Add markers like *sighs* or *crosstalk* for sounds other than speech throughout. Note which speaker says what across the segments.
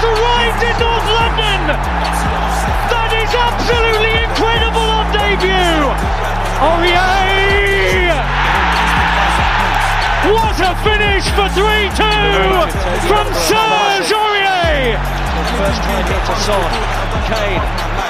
Speaker 1: has arrived in North London. That is absolutely incredible on debut. Oh, Aurier! What a finish for 3-2 from Serge Aurier! First time. Kane.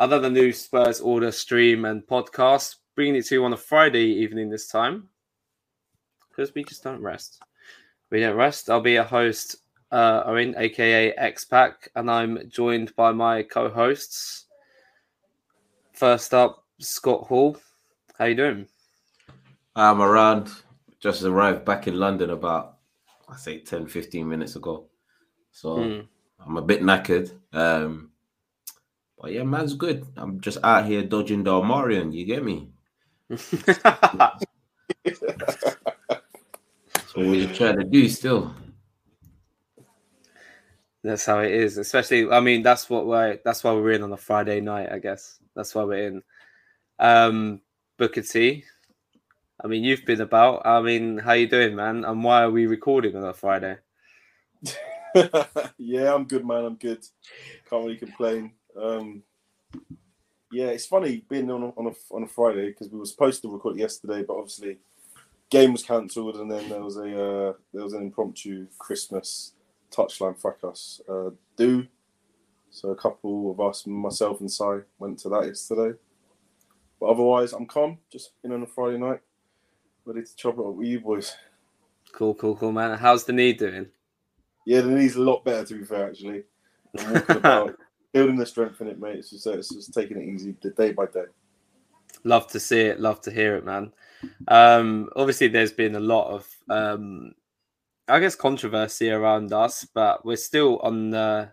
Speaker 2: another new Spurs Order stream and podcast. Bringing it to you on a Friday evening this time because we just don't rest. We don't rest. I'll be a host, uh, Owen, aka X-Pac, and I'm joined by my co-hosts. First up, Scott Hall. How you doing?
Speaker 3: I'm around. Just arrived back in London about, I say, 10, 15 minutes ago. So
Speaker 2: Mm.
Speaker 3: I'm a bit knackered. Um, but yeah, man's good. I'm just out here dodging the Omarion. You get me? *laughs* So what you trying to do still?
Speaker 2: That's how it is. Especially, I mean, that's what we're. That's why we're in on a Friday night. I guess that's why we're in. Um, Booker T. I mean, you've been about. I mean, how you doing, man? And why are we recording on a Friday? *laughs*
Speaker 4: yeah, I'm good, man. I'm good. Can't really complain. Um, yeah, it's funny being on a, on a, on a Friday because we were supposed to record yesterday, but obviously game was cancelled, and then there was a uh, there was an impromptu Christmas touchline fracas uh, do. So a couple of us, myself and Sai, went to that yesterday. But otherwise, I'm calm. Just in on a Friday night, ready to chop it up with you boys.
Speaker 2: Cool, cool, cool, man. How's the knee doing?
Speaker 4: Yeah, the knee's a lot better to be fair, actually. I'm walking *laughs* about, building the strength in it, mate. It's just, it's just taking it easy day by day.
Speaker 2: Love to see it. Love to hear it, man. Um, obviously, there's been a lot of, um, I guess, controversy around us, but we're still on the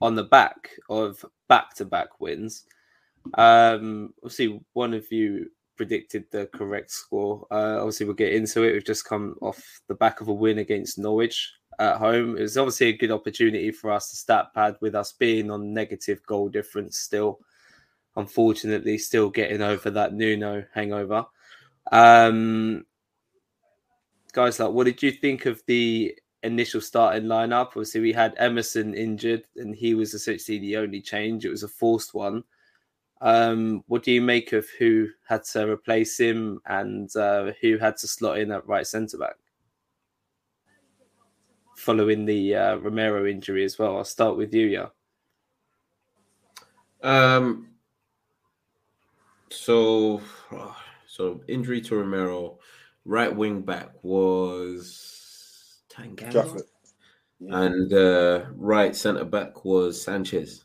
Speaker 2: on the back of back-to-back wins. Um, obviously, one of you predicted the correct score. Uh, obviously, we'll get into it. We've just come off the back of a win against Norwich at home. It was obviously a good opportunity for us to stat pad with us being on negative goal difference still. Unfortunately, still getting over that Nuno hangover. Um, guys, like, what did you think of the initial starting lineup? Obviously, we had Emerson injured, and he was essentially the only change. It was a forced one. Um, what do you make of who had to replace him and uh, who had to slot in at right centre back? Following the uh, Romero injury as well. I'll start with you, yeah.
Speaker 3: Um. So, oh, So injury to Romero, right wing back was Tanganga,
Speaker 4: Yeah.
Speaker 3: and uh, right centre back was Sanchez.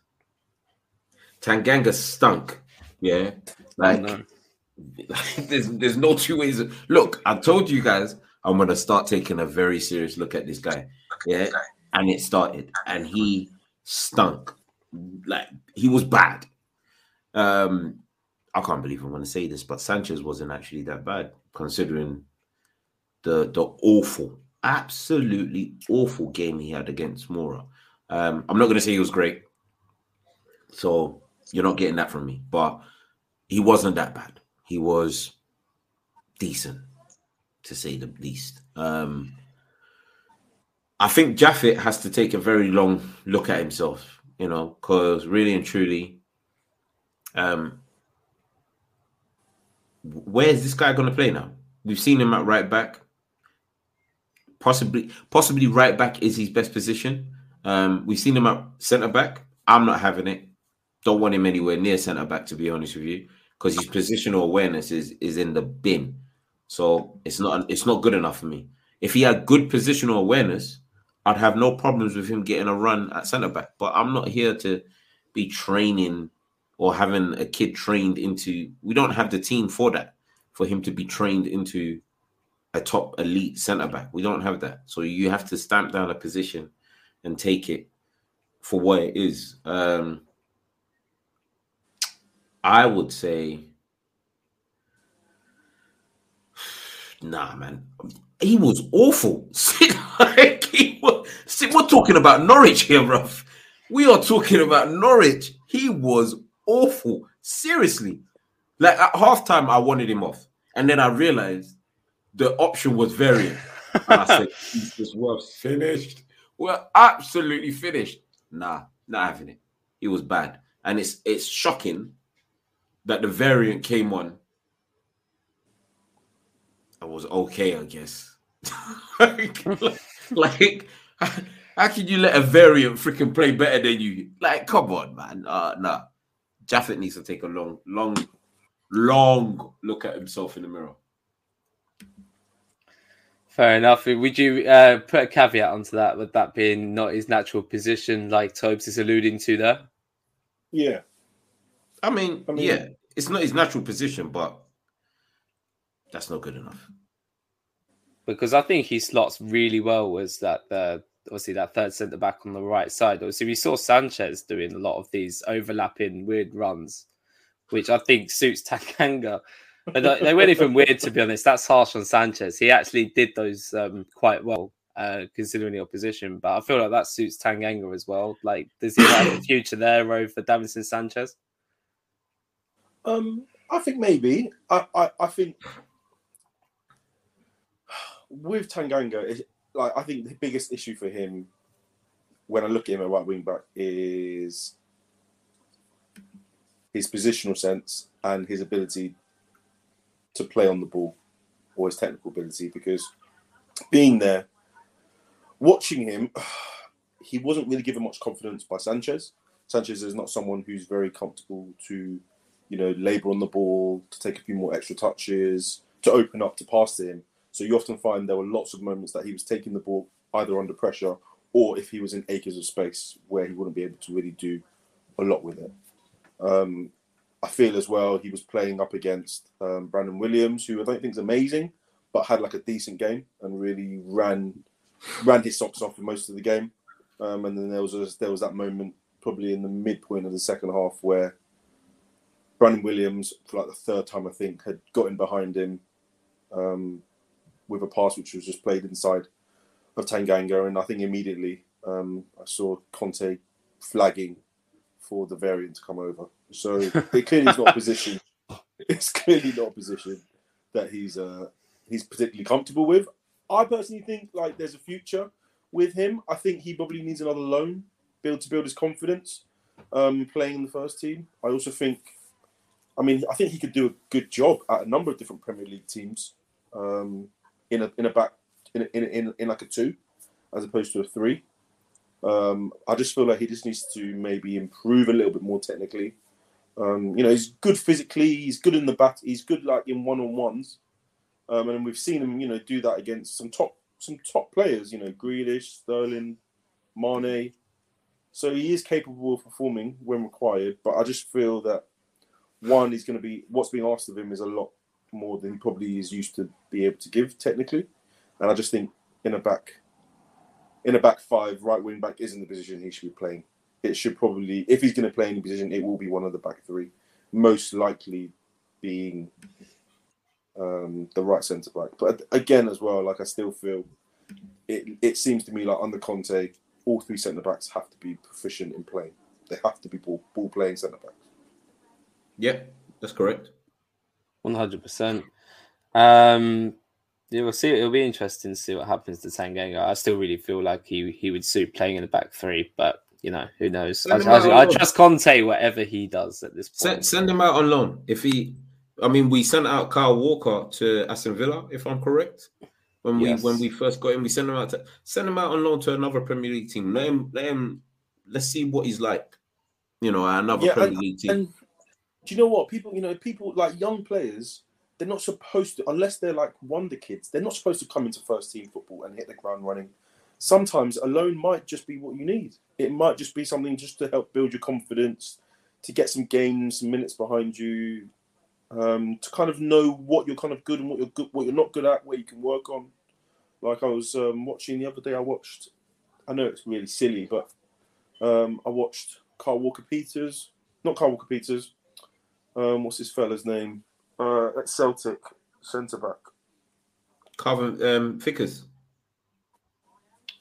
Speaker 3: Tanganga stunk. Yeah, like,
Speaker 2: no. *laughs*
Speaker 3: like there's there's no two ways. Look, I told you guys I'm gonna start taking a very serious look at this guy. Yeah, and it started, and he stunk. Like he was bad. Um, I can't believe I'm going to say this, but Sanchez wasn't actually that bad considering the the awful, absolutely awful game he had against Mura. Um, I'm not going to say he was great, so you're not getting that from me. But he wasn't that bad. He was decent, to say the least. Um, I think Japhet has to take a very long look at himself, you know, because really and truly, um, where is this guy going to play now? We've seen him at right back. Possibly, possibly right back is his best position. Um, we've seen him at centre back. I'm not having it. Don't want him anywhere near centre back, to be honest with you, because his positional awareness is is in the bin. So it's not it's not good enough for me. If he had good positional awareness, I'd have no problems with him getting a run at centre back. But I'm not here to be training or having a kid trained into. We don't have the team for that. For him to be trained into a top elite centre back, we don't have that. So you have to stamp down a position and take it for what it is. Um, I would say, nah, man, he was awful. *laughs* like, he was, see, we're talking about Norwich here, bruv. We are talking about Norwich. He was awful. Seriously. Like at halftime, I wanted him off. And then I realized the option was variant. And I said, *laughs* Jesus, we're finished. We're absolutely finished. Nah, not having it. He was bad. And it's it's shocking that the variant came on. I was okay, I guess. *laughs* like, like, how can you let a variant freaking play better than you? Like, come on, man. Uh nah. Japhet needs to take a long, long, long look at himself in the mirror.
Speaker 2: Fair enough. Would you uh, put a caveat onto that with that being not his natural position, like Tobes is alluding to there?
Speaker 4: Yeah.
Speaker 3: I mean,
Speaker 4: I mean-
Speaker 3: yeah, it's not his natural position, but that's not good enough.
Speaker 2: Because I think he slots really well was that uh, obviously that third centre back on the right side. Obviously, we saw Sanchez doing a lot of these overlapping weird runs, which I think suits *laughs* Tanganga. But they- they weren't even weird, to be honest. That's harsh on Sanchez. He actually did those um, quite well, uh, considering the opposition. But I feel like that suits Tanganga as well. Like, does he have a future there over Davinson Sanchez?
Speaker 4: Um, I think maybe. I, I, I think with Tanganga, like I think the biggest issue for him when I look at him at right wing back is his positional sense and his ability to play on the ball or his technical ability because being there, watching him, *sighs* he wasn't really given much confidence by Sanchez. Sanchez is not someone who's very comfortable to, you know, labour on the ball, to take a few more extra touches, to open up to pass to him. So you often find there were lots of moments that he was taking the ball either under pressure or if he was in acres of space where he wouldn't be able to really do a lot with it. Um, I feel as well he was playing up against um, Brandon Williams, who I don't think is amazing, but had like a decent game and really ran ran his socks off for most of the game. Um, and then there was a, there was that moment probably in the midpoint of the second half where Brandon Williams, for like the third time I think, had got in behind him um, with a pass which was just played inside of Tanganga, and I think immediately um, I saw Conte flagging for the variant to come over. So it clearly is not a position. *laughs* It's clearly not a position that he's uh, he's particularly comfortable with. I personally think like there's a future with him. I think he probably needs another loan build to build his confidence um, playing in the first team. I also think, I mean, I think he could do a good job at a number of different Premier League teams um, in a in a back in a, in, a, in, in like a two as opposed to a three. Um, I just feel like he just needs to maybe improve a little bit more technically Um, you know, he's good physically. He's good in the bat. He's good like in one on ones. Um, and we've seen him, you know, do that against some top some top players. You know, Grealish, Sterling, Mane. So he is capable of performing when required. But I just feel that one is going to be what's being asked of him is a lot more than probably is used to be able to give technically. And I just think in a back in a back five, right wing back isn't the position he should be playing. It should probably, if he's going to play any position, it will be one of the back three, most likely being um, the right centre back. But again, as well, like I still feel it. It seems to me like under Conte, all three centre backs have to be proficient in playing. They have to be ball, ball playing centre backs.
Speaker 3: Yeah, that's correct.
Speaker 2: One hundred percent. Um, yeah, we'll see. It'll be interesting to see what happens to Tanganga. I still really feel like he he would suit playing in the back three, but you know who knows. I, I, I, trust Conte whatever he does at this point.
Speaker 3: Send, send him out on loan. If he, I mean, we sent out Kyle Walker to Aston Villa, if I'm correct. When we yes. when we first got him, we sent him out to send him out on loan to another Premier League team. Let him let him. Let's see what he's like. You know, another yeah, Premier and, League team. And
Speaker 4: do you know what people? You know, people like young players they're not supposed to, unless they're like wonder kids, they're not supposed to come into first team football and hit the ground running. Sometimes alone might just be what you need. It might just be something just to help build your confidence, to get some games, some minutes behind you, um, to kind of know what you're kind of good and what you're good, what you're not good at, where you can work on. Like I was um, watching the other day, I watched. I know it's really silly, but um, I watched Carl Walker Peters, not Carl Walker Peters. Um, what's his fella's name? uh, at Celtic centre back.
Speaker 3: Carvin um, Vickers.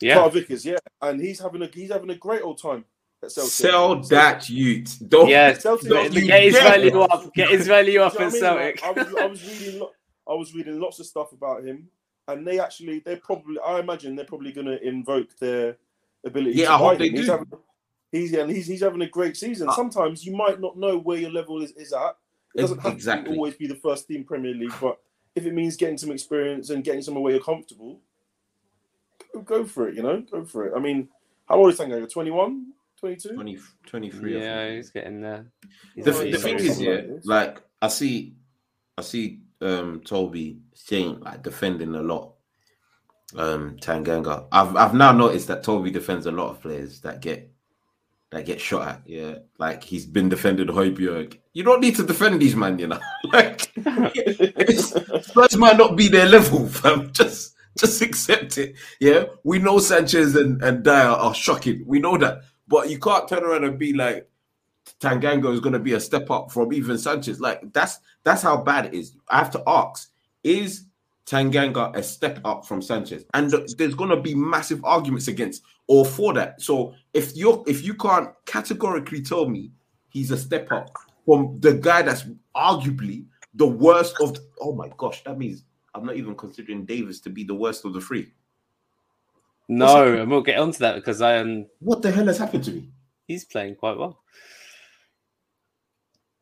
Speaker 2: Yeah,
Speaker 4: Carl Vickers. Yeah, and he's having a he's having a great old time. At
Speaker 3: Celtic. Sell that youth. Don't,
Speaker 2: yeah, Celtic, don't get his value up. Get his value up at Celtic.
Speaker 4: I, was, I was *laughs* reading. I was reading lots of stuff about him, and they actually, they're probably, I imagine, they're probably going to invoke their ability.
Speaker 3: Yeah, I hope they him. do.
Speaker 4: Having, he's, and he's, he's having a great season. Uh, Sometimes you might not know where your level is, is at, it doesn't have exactly. to always be the first team Premier League, but if it means getting some experience and getting somewhere where you're comfortable, go, go for it, you know? Go for it. I mean, how old is Tanganga? 21? 22?
Speaker 3: 20, 23.
Speaker 2: Yeah, he's getting there.
Speaker 3: He's the, the thing is, yeah, like I see, I see um Toby saying like defending a lot. Um Tanganga. I've I've now noticed that Toby defends a lot of players that get that get shot at. Yeah, like he's been defended Højbjerg. You don't need to defend these man, you know. *laughs* like Spurs might not be their level, fam. Just just accept it. Yeah, we know Sanchez and and Dier are shocking. We know that, but you can't turn around and be like. Tanganga is going to be a step up from even Sanchez. Like that's that's how bad it is. I have to ask: Is Tanganga a step up from Sanchez? And there's going to be massive arguments against or for that. So if you're if you can't categorically tell me he's a step up from the guy that's arguably the worst of oh my gosh, that means I'm not even considering Davies to be the worst of the three.
Speaker 2: No, and we'll get onto that because I am. Um,
Speaker 3: what the hell has happened to me?
Speaker 2: He's playing quite well.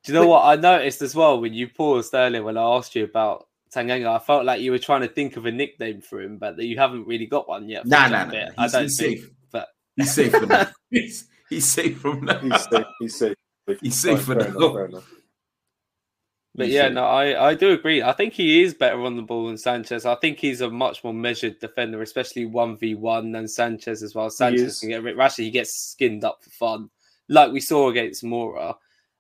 Speaker 2: Do you know what I noticed as well when you paused earlier when I asked you about Tanganga? I felt like you were trying to think of a nickname for him, but that you haven't really got one yet.
Speaker 3: Nah, nah, nah.
Speaker 2: I don't he's think.
Speaker 3: Safe.
Speaker 2: But
Speaker 3: he's safe from that. *laughs* he's, he's safe from that.
Speaker 4: He's safe. He's safe.
Speaker 3: He's safe for now.
Speaker 2: But yeah, no, I, I do agree. I think he is better on the ball than Sanchez. I think he's a much more measured defender, especially one v one than Sanchez as well. Sanchez can get rid. Actually, he gets skinned up for fun, like we saw against Mura.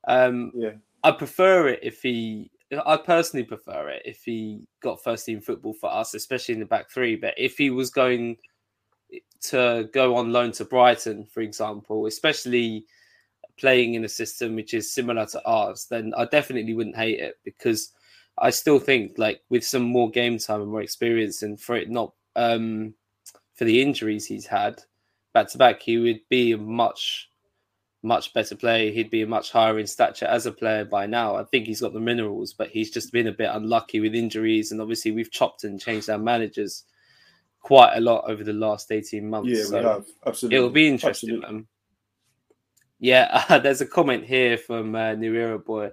Speaker 2: Um,
Speaker 4: yeah,
Speaker 2: I prefer it if he I personally prefer it if he got first team football for us, especially in the back three. But if he was going to go on loan to Brighton, for example, especially playing in a system which is similar to ours, then I definitely wouldn't hate it because I still think like with some more game time and more experience, and for it not um, for the injuries he's had back to back, he would be a much much better player. He'd be much higher in stature as a player by now. I think he's got the minerals, but he's just been a bit unlucky with injuries. And obviously, we've chopped and changed our managers quite a lot over the last 18 months.
Speaker 4: Yeah, so we have. Absolutely.
Speaker 2: It'll be interesting. Um, yeah, uh, *laughs* there's a comment here from uh, New Era Boy.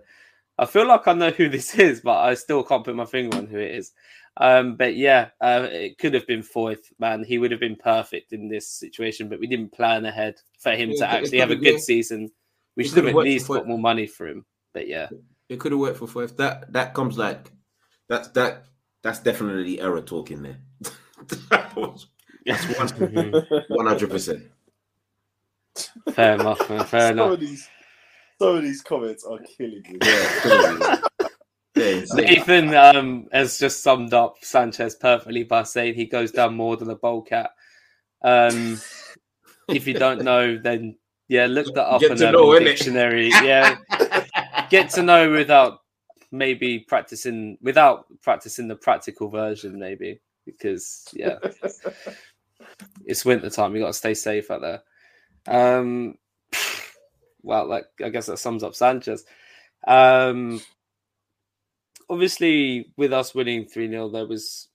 Speaker 2: I feel like I know who this is, but I still can't put my finger on who it is. Um, but yeah, uh, it could have been fourth, man. He would have been perfect in this situation, but we didn't plan ahead for him yeah, to actually have a good season. We should have at least got more money for him. but yeah,
Speaker 3: it could have worked for fourth. That that comes like that's that that's definitely error talking there. that *laughs* that's *laughs* one hundred percent.
Speaker 2: Fair enough, man. Fair *laughs*
Speaker 4: some
Speaker 2: enough.
Speaker 4: Of these, some of these comments are killing me.
Speaker 3: Yeah, yeah, *laughs*
Speaker 2: Nathan um, has just summed up Sanchez perfectly by saying he goes down more than a bowl cat. Um, if you don't know, then yeah, look that up
Speaker 3: Get
Speaker 2: in the
Speaker 3: know.
Speaker 2: Dictionary. Yeah, get to know without maybe practicing without practicing the practical version, maybe because yeah, *laughs* it's winter time. You got to stay safe out there. Um, well, like I guess that sums up Sanchez. Um, obviously, with us winning three 0 there was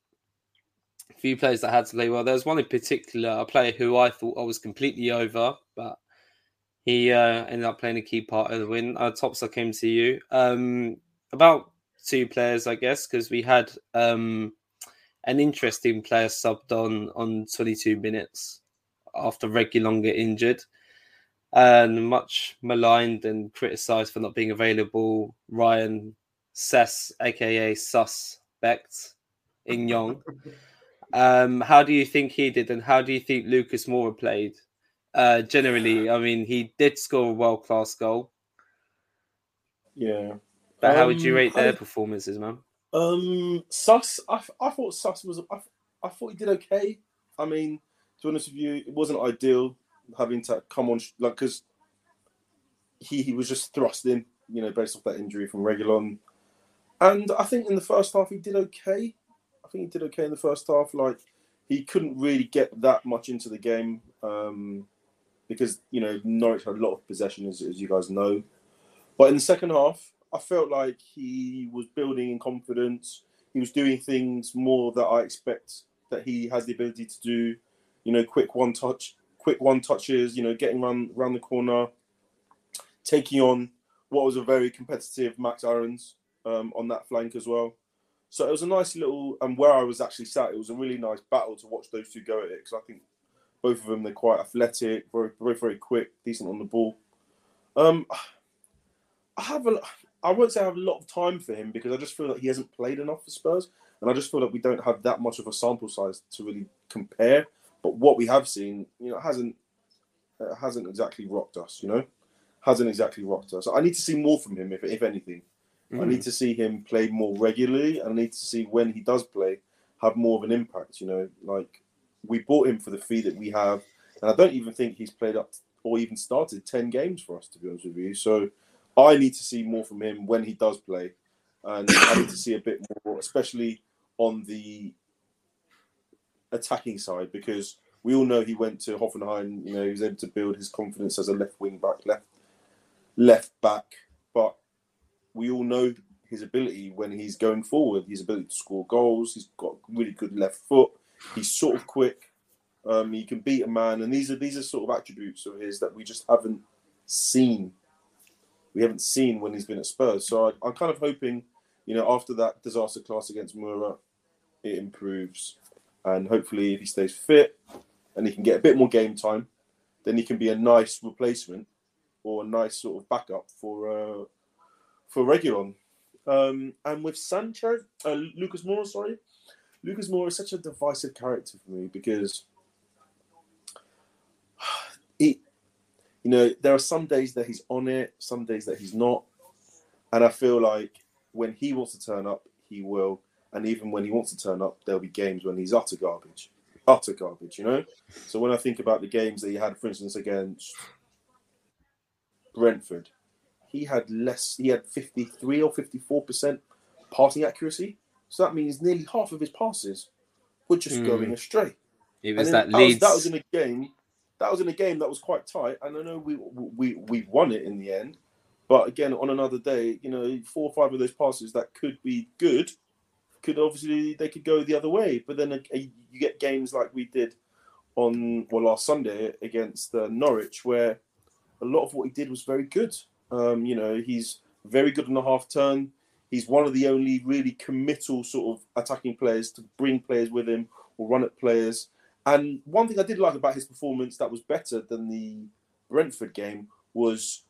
Speaker 2: a few players that had to play well. There was one in particular, a player who I thought I was completely over, but he uh, ended up playing a key part of the win. Uh, Tops, I came to you. Um, about two players, I guess, because we had um, an interesting player subbed on on 22 minutes after Reguilón get injured and much maligned and criticised for not being available. Ryan Sess, aka Suspect, in Yong. um, how do you think he did, and how do you think Lucas Moura played? Uh, generally, I mean, he did score a world class goal,
Speaker 4: Yeah.
Speaker 2: but how would you
Speaker 4: Um,
Speaker 2: rate their
Speaker 4: I-
Speaker 2: performances, man?
Speaker 4: Um, Sus, I, I thought Sus was, I, I thought he did okay. I mean, to be honest with you, it wasn't ideal having to come on, like, because he, he was just thrust in, you know, based off that injury from Reguilón. And I think in the first half, he did okay. I think he did okay in the first half. Like, he couldn't really get that much into the game um, because, you know, Norwich had a lot of possession, as, as you guys know. But in the second half, I felt like he was building in confidence. He was doing things more that I expect that he has the ability to do. You know, quick one touch, quick one touches. You know, getting run around the corner, taking on what was a very competitive Max Aarons um, on that flank as well. So it was a nice little, and where I was actually sat, it was a really nice battle to watch those two go at it because I think both of them they're quite athletic, very very very quick, decent on the ball. Um, I have a, I won't say I have a lot of time for him because I just feel like he hasn't played enough for Spurs, and I just feel like we don't have that much of a sample size to really compare. But what we have seen, you know, hasn't uh, hasn't exactly rocked us. You know, hasn't exactly rocked us. I need to see more from him, if if anything. I need mm. to see him play more regularly, and I need to see when he does play have more of an impact. You know, like we bought him for the fee that we have, and I don't even think he's played up or even started ten games for us, to be honest with you. So I need to see more from him when he does play, and I need to see a bit more, especially on the attacking side, because we all know he went to Hoffenheim. You know, he was able to build his confidence as a left wing back, left left back, but we all know his ability when he's going forward. His ability to score goals. He's got really good left foot. He's sort of quick. Um, he can beat a man, and these are these are sort of attributes of his that we just haven't seen. We haven't seen when he's been at Spurs. So I, I'm kind of hoping, you know, after that disaster class against Mura, it improves, and hopefully, if he stays fit and he can get a bit more game time, then he can be a nice replacement or a nice sort of backup for uh, for Reguilón. Um, and with Sancho, uh, Lucas Moura, sorry, Lucas Moura is such a divisive character for me because *sighs* he, you know, there are some days that he's on it, some days that he's not, and I feel like when he wants to turn up, he will, and even when he wants to turn up, there'll be games when he's utter garbage, utter garbage, you know. So when I think about the games that he had, for instance, against Brentford, he had less. He had fifty-three or fifty-four percent passing accuracy. So that means nearly half of his passes were just
Speaker 2: Mm.
Speaker 4: going astray.
Speaker 2: It was that
Speaker 4: was, that was in a game. That was in a game that was quite tight, and I know we we we won it in the end. But again, on another day, you know, four or five of those passes that could be good, could obviously they could go the other way. But then uh, you get games like we did on well last Sunday against uh, Norwich, where a lot of what he did was very good. Um, you know, he's very good on the half turn. He's one of the only really committal sort of attacking players to bring players with him or run at players. And one thing I did like about his performance that was better than the Brentford game was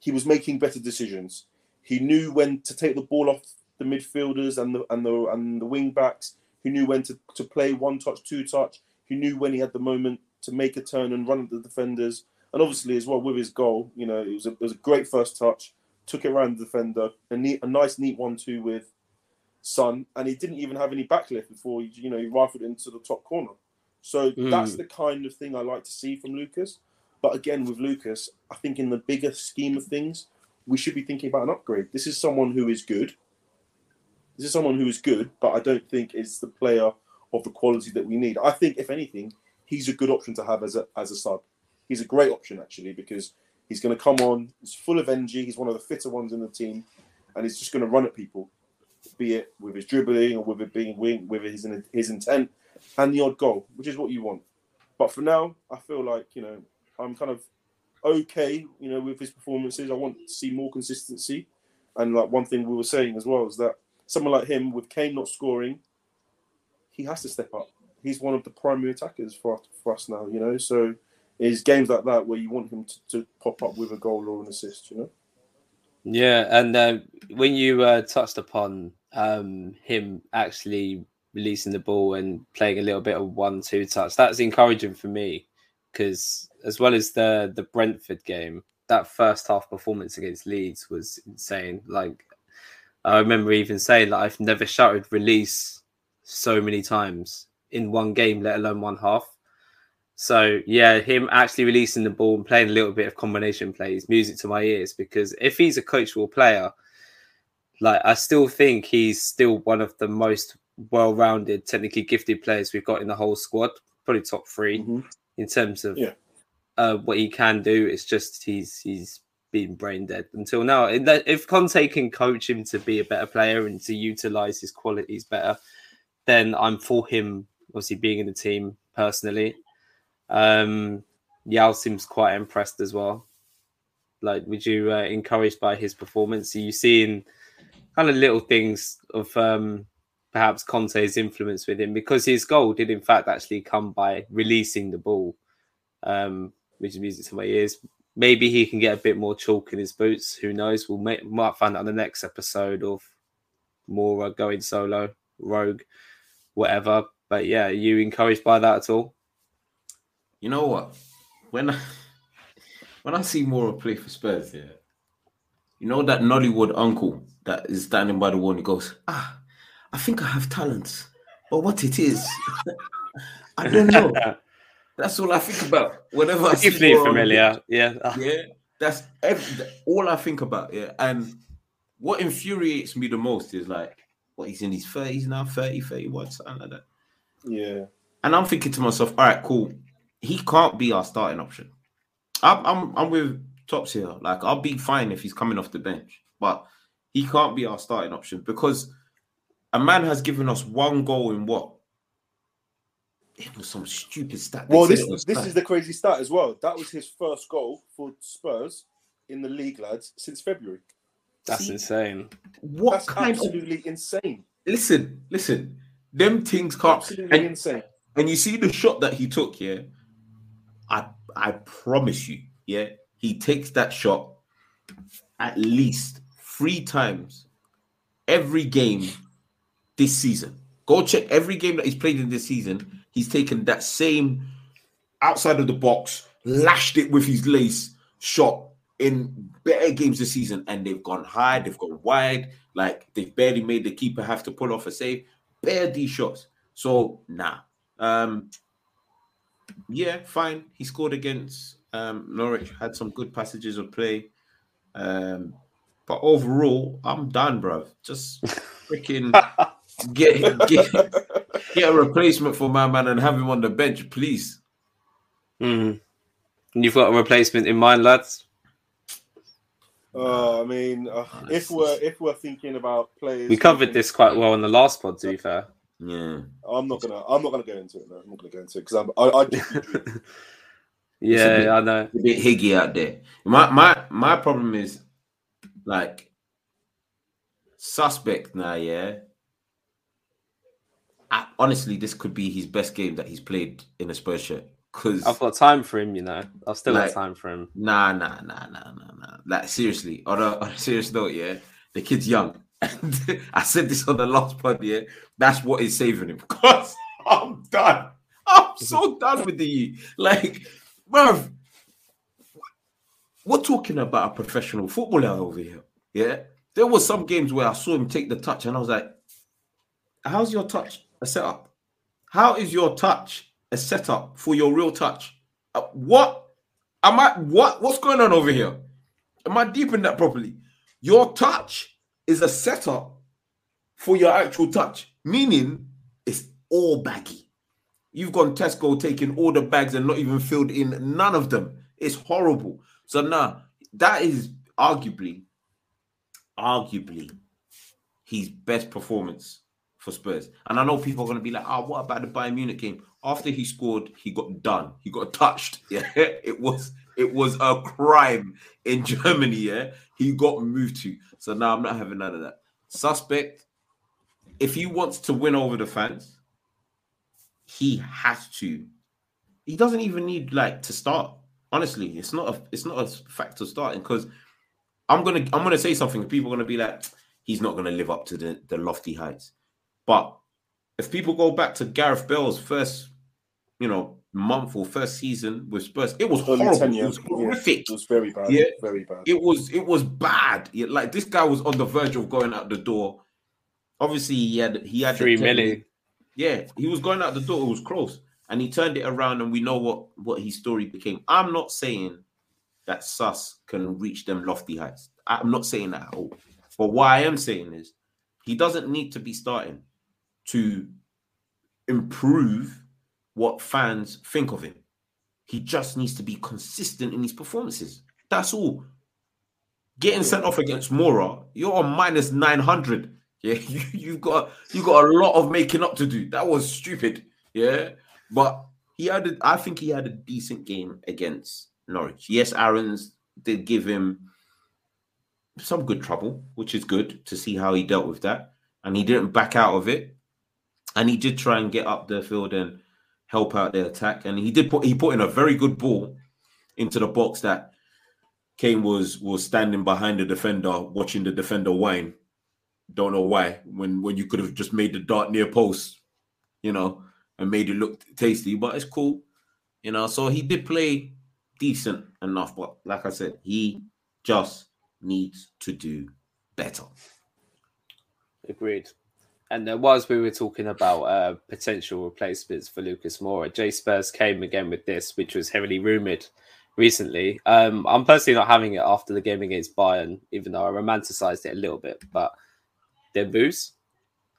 Speaker 4: he was making better decisions. He knew when to take the ball off the midfielders and the and the and the wing backs. He knew when to, to play one touch, two touch. He knew when he had the moment to make a turn and run at the defenders. And obviously, as well with his goal, you know, it was a, it was a great first touch. Took it around the defender, a neat, a nice, neat one-two with Son, and he didn't even have any backlift before he, you know he rifled into the top corner. So
Speaker 2: Mm.
Speaker 4: that's the kind of thing I like to see from Lucas. But again, with Lucas, I think in the bigger scheme of things, we should be thinking about an upgrade. This is someone who is good. This is someone who is good, but I don't think is the player of the quality that we need. I think, if anything, he's a good option to have as a as a sub. He's a great option actually because he's going to come on. He's full of energy. He's one of the fitter ones in the team, and he's just going to run at people, be it with his dribbling or with it being wing, with his his intent and the odd goal, which is what you want. But for now, I feel like you know I'm kind of okay, you know, with his performances. I want to see more consistency, and like one thing we were saying as well is that someone like him, with Kane not scoring, he has to step up. He's one of the primary attackers for for us now, you know. So it's games like that where you want him to, to pop up with a goal or an assist, you know.
Speaker 2: Yeah, and uh, when you uh, touched upon um, him actually releasing the ball and playing a little bit of one-two touch, that's encouraging for me because as well as the the Brentford game, that first half performance against Leeds was insane. Like I remember even saying that I've never shouted release so many times in one game, let alone one half. So yeah, him actually releasing the ball and playing a little bit of combination plays, music to my ears. Because if he's a coachable player, like I still think he's still one of the most well-rounded, technically gifted players we've got in the whole squad. Probably top 3
Speaker 4: Mhm.
Speaker 2: in terms of
Speaker 4: Yeah.
Speaker 2: uh, what he can do. It's just he's he's been brain dead until now. If Conte can coach him to be a better player and to utilize his qualities better, then I'm for him. Obviously, being in the team personally. Um, Yao seems quite impressed as well. Like, would you uh, encouraged by his performance? Are you seeing kind of little things of um, perhaps Conte's influence with him because his goal did in fact actually come by releasing the ball, um, which is music to my ears. Maybe he can get a bit more chalk in his boots. Who knows? We'll might find out on the next episode of more uh, going solo, rogue, whatever. But yeah, are you encouraged by that at all?
Speaker 3: You know what? When I, *laughs* when I see Moura play for Spurs, yeah, you know that Nollywood uncle that is standing by the wall and he goes, Ah, I think I have talent, but what it is, *laughs* I don't know. *laughs* That's all I think about whenever I see
Speaker 2: Definitely
Speaker 3: Mora on the
Speaker 2: familiar. Yeah.
Speaker 3: Yeah, that's every, all I think about. Yeah, and what infuriates me the most is like, what he's in his 30s now, 30, 31, something like that.
Speaker 4: Yeah.
Speaker 3: And I'm thinking to myself, all right, cool. He can't be our starting option. I'm I'm, I'm with Tops here. Like I'll be fine if he's coming off the bench, but he can't be our starting option because a man has given us one goal in what? It was some stupid stat. They
Speaker 4: Well, this this
Speaker 3: stat.
Speaker 4: is the crazy stat as well. That was his first goal for Spurs in the league, lads, since February.
Speaker 2: That's
Speaker 3: See?
Speaker 2: insane.
Speaker 3: what
Speaker 4: That's
Speaker 3: kind of
Speaker 4: absolutely insane.
Speaker 3: listen, listen. Them things can't
Speaker 4: Absolutely
Speaker 3: and,
Speaker 4: insane.
Speaker 3: and you see the shot that he took, yeah. I promise you, yeah, he takes that shot at least three times every game this season. Go check every game that he's played in this season. He's taken that same outside of the box, lashed it with his lace shot in better games this season, and they've gone high, they've gone wide, like they've barely made the keeper have to pull off a save. Bare these shots. So nah. Um yeah, fine. He scored against um Norwich, had some good passages of play. Um, but overall, I'm done, bro. Just *laughs* freaking get get get a replacement for my man and have him on the bench, please.
Speaker 2: Mm. And you've got a replacement in mind, lads.
Speaker 4: Uh, I mean, uh, if we're if we're thinking about players,
Speaker 2: We covered this quite well in the last pod, to be fair.
Speaker 3: Yeah.
Speaker 4: I'm not gonna. I'm not gonna go into it. No, I'm not gonna go into it because I'm. I, I just be dreaming. *laughs*
Speaker 2: Yeah, I know.
Speaker 3: a bit higgy out there. My my my problem is like suspect now, yeah. I, honestly, this could be his best game that he's played in a Spurs shirt. Cause
Speaker 2: I've got time for him, you know. I've still
Speaker 3: Like-
Speaker 2: got time for him.
Speaker 3: nah, nah, nah, nah, nah, nah. Like seriously, on a, *laughs* on a serious note, yeah. The kid's young. And *laughs* I said this on the last pod, yeah. That's what is saving him. *laughs* Because I'm done. I'm so done with the like, bruv. We're talking about a professional footballer over here. Yeah. There was some games where I saw him take the touch and I was like, how's your touch a setup? How is your touch a setup for your real touch? Uh, what am I what what's going on over here? Am I deep in that properly? Your touch is a setup for your actual touch, meaning it's all baggy. You've gone Tesco taking all the bags and not even filled in none of them. It's horrible. So now that is arguably, arguably his best performance for Spurs. And I know people are going to be like, oh, what about the Bayern Munich game? After he scored, he got done. He got touched. *laughs* Yeah, it was it was a crime in *laughs* Germany. Yeah, he got moved to. So now I'm not having none of that. Suspect. If he wants to win over the fans, he has to. He doesn't even need like to start. Honestly, it's not a it's not a factor starting because I'm gonna I'm gonna say something. People are gonna be like, he's not gonna live up to the, the lofty heights. But if people go back to Gareth Bale's first, you know, month or first season with Spurs, it was
Speaker 4: Early
Speaker 3: horrible.
Speaker 4: tenure,
Speaker 3: It was
Speaker 4: yeah,
Speaker 3: horrific.
Speaker 4: it was very bad.
Speaker 3: Yeah.
Speaker 4: Very bad.
Speaker 3: It was it was bad. Yeah, like this guy was on the verge of going out the door. Obviously, he had he had the
Speaker 2: Three
Speaker 3: technique. Yeah, he was going out the door. It was close, and he turned it around, and we know what what his story became. I'm not saying that Sus can reach them lofty heights. I'm not saying that at all. But what I am saying is, he doesn't need to be starting to improve what fans think of him. He just needs to be consistent in his performances. That's all. Getting sent off against Mura, you're on minus 900. Yeah, *laughs* you, you've got you've got a lot of making up to do. That was stupid. Yeah, but he had, a, I think he had a decent game against Norwich. Yes, Aarons did give him some good trouble, which is good to see how he dealt with that, and he didn't back out of it, and he did try and get up the field and help out the attack, and he did put he put in a very good ball into the box that Kane was was standing behind the defender, watching the defender whine. Don't know why. When when you could have just made the dart near post, you know, and made it look tasty. But it's cool, you know. So he did play decent enough, but like I said, he just needs to do better.
Speaker 2: Agreed. And uh, whilst we were talking about uh, potential replacements for Lucas Moura, J Spurs came again with this, which was heavily rumoured recently. Um, I'm personally not having it after the game against Bayern, even though I romanticised it a little bit. But Demboo's?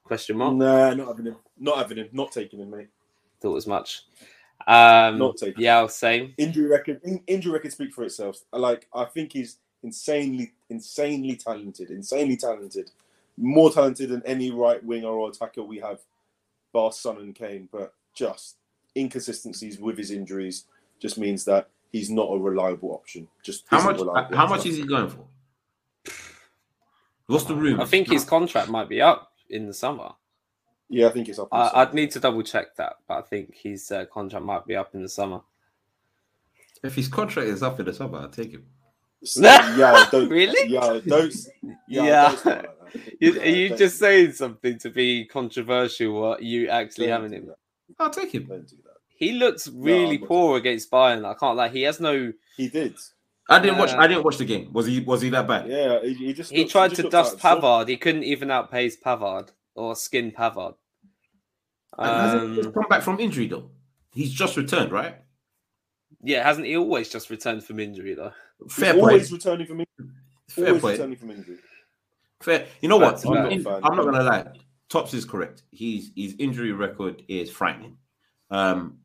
Speaker 2: Question mark?
Speaker 4: Nah, not having him. Not having him. Not taking him, mate.
Speaker 2: Thought as much. Um,
Speaker 4: Not taking
Speaker 2: yeah, same.
Speaker 4: Injury record. In, injury record speak for itself. Like I think he's insanely, insanely talented. Insanely talented. More talented than any right winger or attacker we have, bar Son and Kane. But just inconsistencies with his injuries just means that he's not a reliable option. Just
Speaker 3: How
Speaker 4: isn't
Speaker 3: much?
Speaker 4: reliable
Speaker 3: How
Speaker 4: option.
Speaker 3: much is he going for? What's the room?
Speaker 2: I think his contract might be up in the summer.
Speaker 4: Yeah, I think it's up. in
Speaker 2: I, I'd need to double check that, but I think his uh, contract might be up in the summer.
Speaker 3: If his contract is up in the summer, I'll take him. *laughs*
Speaker 4: yeah, don't
Speaker 2: Really?
Speaker 4: Yeah, don't. Yeah,
Speaker 2: Yeah.
Speaker 4: don't like. *laughs*
Speaker 2: You,
Speaker 4: Yeah,
Speaker 2: are you
Speaker 4: don't-
Speaker 2: just saying something to be controversial, or you actually
Speaker 4: don't
Speaker 2: having
Speaker 4: do
Speaker 2: him?
Speaker 4: that.
Speaker 3: I'll take him.
Speaker 4: Don't do that.
Speaker 2: He looks really
Speaker 4: I'm not-
Speaker 2: poor against Bayern. I can't lie. He has no.
Speaker 4: He did.
Speaker 3: I didn't watch.
Speaker 2: Uh,
Speaker 3: I didn't watch the game. Was he? Was he that bad?
Speaker 4: Yeah, he, he just.
Speaker 2: He
Speaker 4: looked-
Speaker 2: tried
Speaker 4: just
Speaker 2: to dust
Speaker 4: out of.
Speaker 2: Pavard. He couldn't even outpace Pavard or skin Pavard.
Speaker 3: And hasn't he
Speaker 2: Um,
Speaker 3: come back from injury though? He's just returned, right?
Speaker 2: Yeah, hasn't he always just returned from injury though?
Speaker 3: Fair
Speaker 4: He's
Speaker 3: play.
Speaker 4: always returning from injury.
Speaker 3: Fair
Speaker 4: Always
Speaker 3: play.
Speaker 4: returning from injury.
Speaker 3: Fair. You know what? I'm, not,
Speaker 4: I'm not.
Speaker 3: I'm not gonna lie. Tops is correct. He's his injury record is frightening. Um,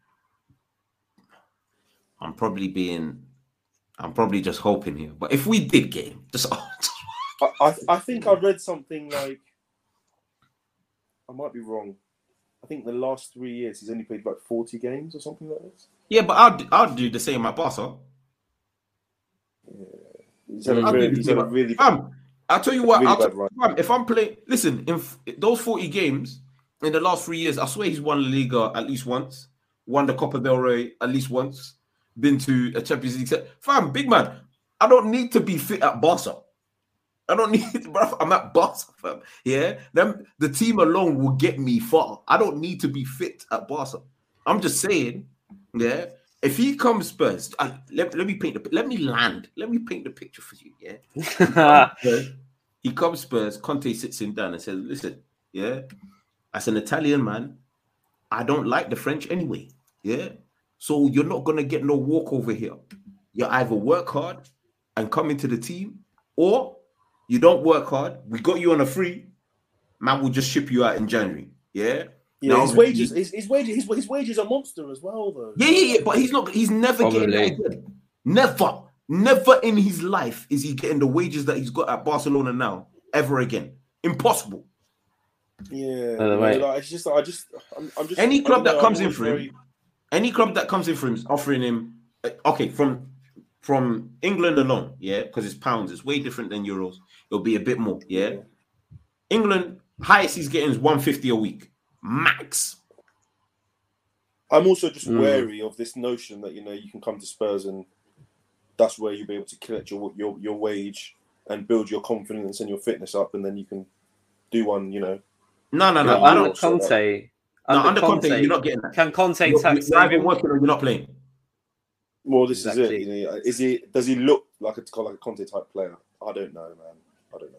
Speaker 3: I'm probably being. I'm probably just hoping here, but if we did get him, just *laughs*
Speaker 4: I, I, I think I read something like. I might be wrong. I think the last three years he's only played like 40 games or something like this.
Speaker 3: Yeah, but I'll do- I'll do the same at Barca.
Speaker 4: He's had a
Speaker 3: I'll do
Speaker 4: really, he's had a really
Speaker 3: Fam, I'll tell you what.
Speaker 4: Really
Speaker 3: I'll tell- if I'm playing, listen, in f- those 40 games in the last three years, I swear he's won La Liga at least once, won the Copa del Rey at least once, been to a Champions League. set. Fam, big man, I don't need to be fit at Barca. I don't *laughs* need, bro. I'm at Barca, fam. Yeah, them the team alone will get me far. I don't need to be fit at Barca. I'm just saying, yeah. If he comes first, uh, let, let me paint the let me land. Let me paint the picture for you. Yeah, *laughs* he comes first. Conte sits him down and says, "Listen, yeah, as an Italian man, I don't like the French anyway. Yeah, so you're not gonna get no walk over here. You either work hard and come into the team, or you don't work hard. We got you on a free. Man, we'll just ship you out in January. Yeah."
Speaker 4: Yeah,
Speaker 3: Now,
Speaker 4: his wages, his, his wages, his, his wages are monster as well, though.
Speaker 3: Yeah, yeah, yeah, but he's not. He's never getting that again. Never, never in his life is he getting the wages that he's got at Barcelona now ever again. Impossible.
Speaker 4: Yeah,
Speaker 2: By the
Speaker 4: like, it's just, I just, I'm, I'm just.
Speaker 3: Any club that
Speaker 4: know,
Speaker 3: comes
Speaker 4: I'm
Speaker 3: in
Speaker 4: always
Speaker 3: for him,
Speaker 4: very-
Speaker 3: Any club that comes in for him is offering him. uh, Okay, from from England alone, yeah, because it's pounds. It's way different than euros. It'll be a bit more, yeah. England highest he's getting is one fifty a week max.
Speaker 4: I'm also just
Speaker 2: Mm.
Speaker 4: wary of this notion that you know you can come to Spurs and that's where you'll be able to collect your your your wage and build your confidence and your fitness up, and then you can do one. You know,
Speaker 3: No, no, no.
Speaker 4: Yeah,
Speaker 3: I
Speaker 2: under. Conte,
Speaker 3: No,
Speaker 2: under,
Speaker 3: under Conte,
Speaker 2: Conte,
Speaker 3: you're not getting that.
Speaker 2: Can Conte
Speaker 3: You're,
Speaker 2: tax
Speaker 3: you're either working or you're not playing.
Speaker 4: well, this is
Speaker 2: Exactly.
Speaker 4: it. You know, is he? Does he look like a like a Conte type player? I don't know, man. I don't know.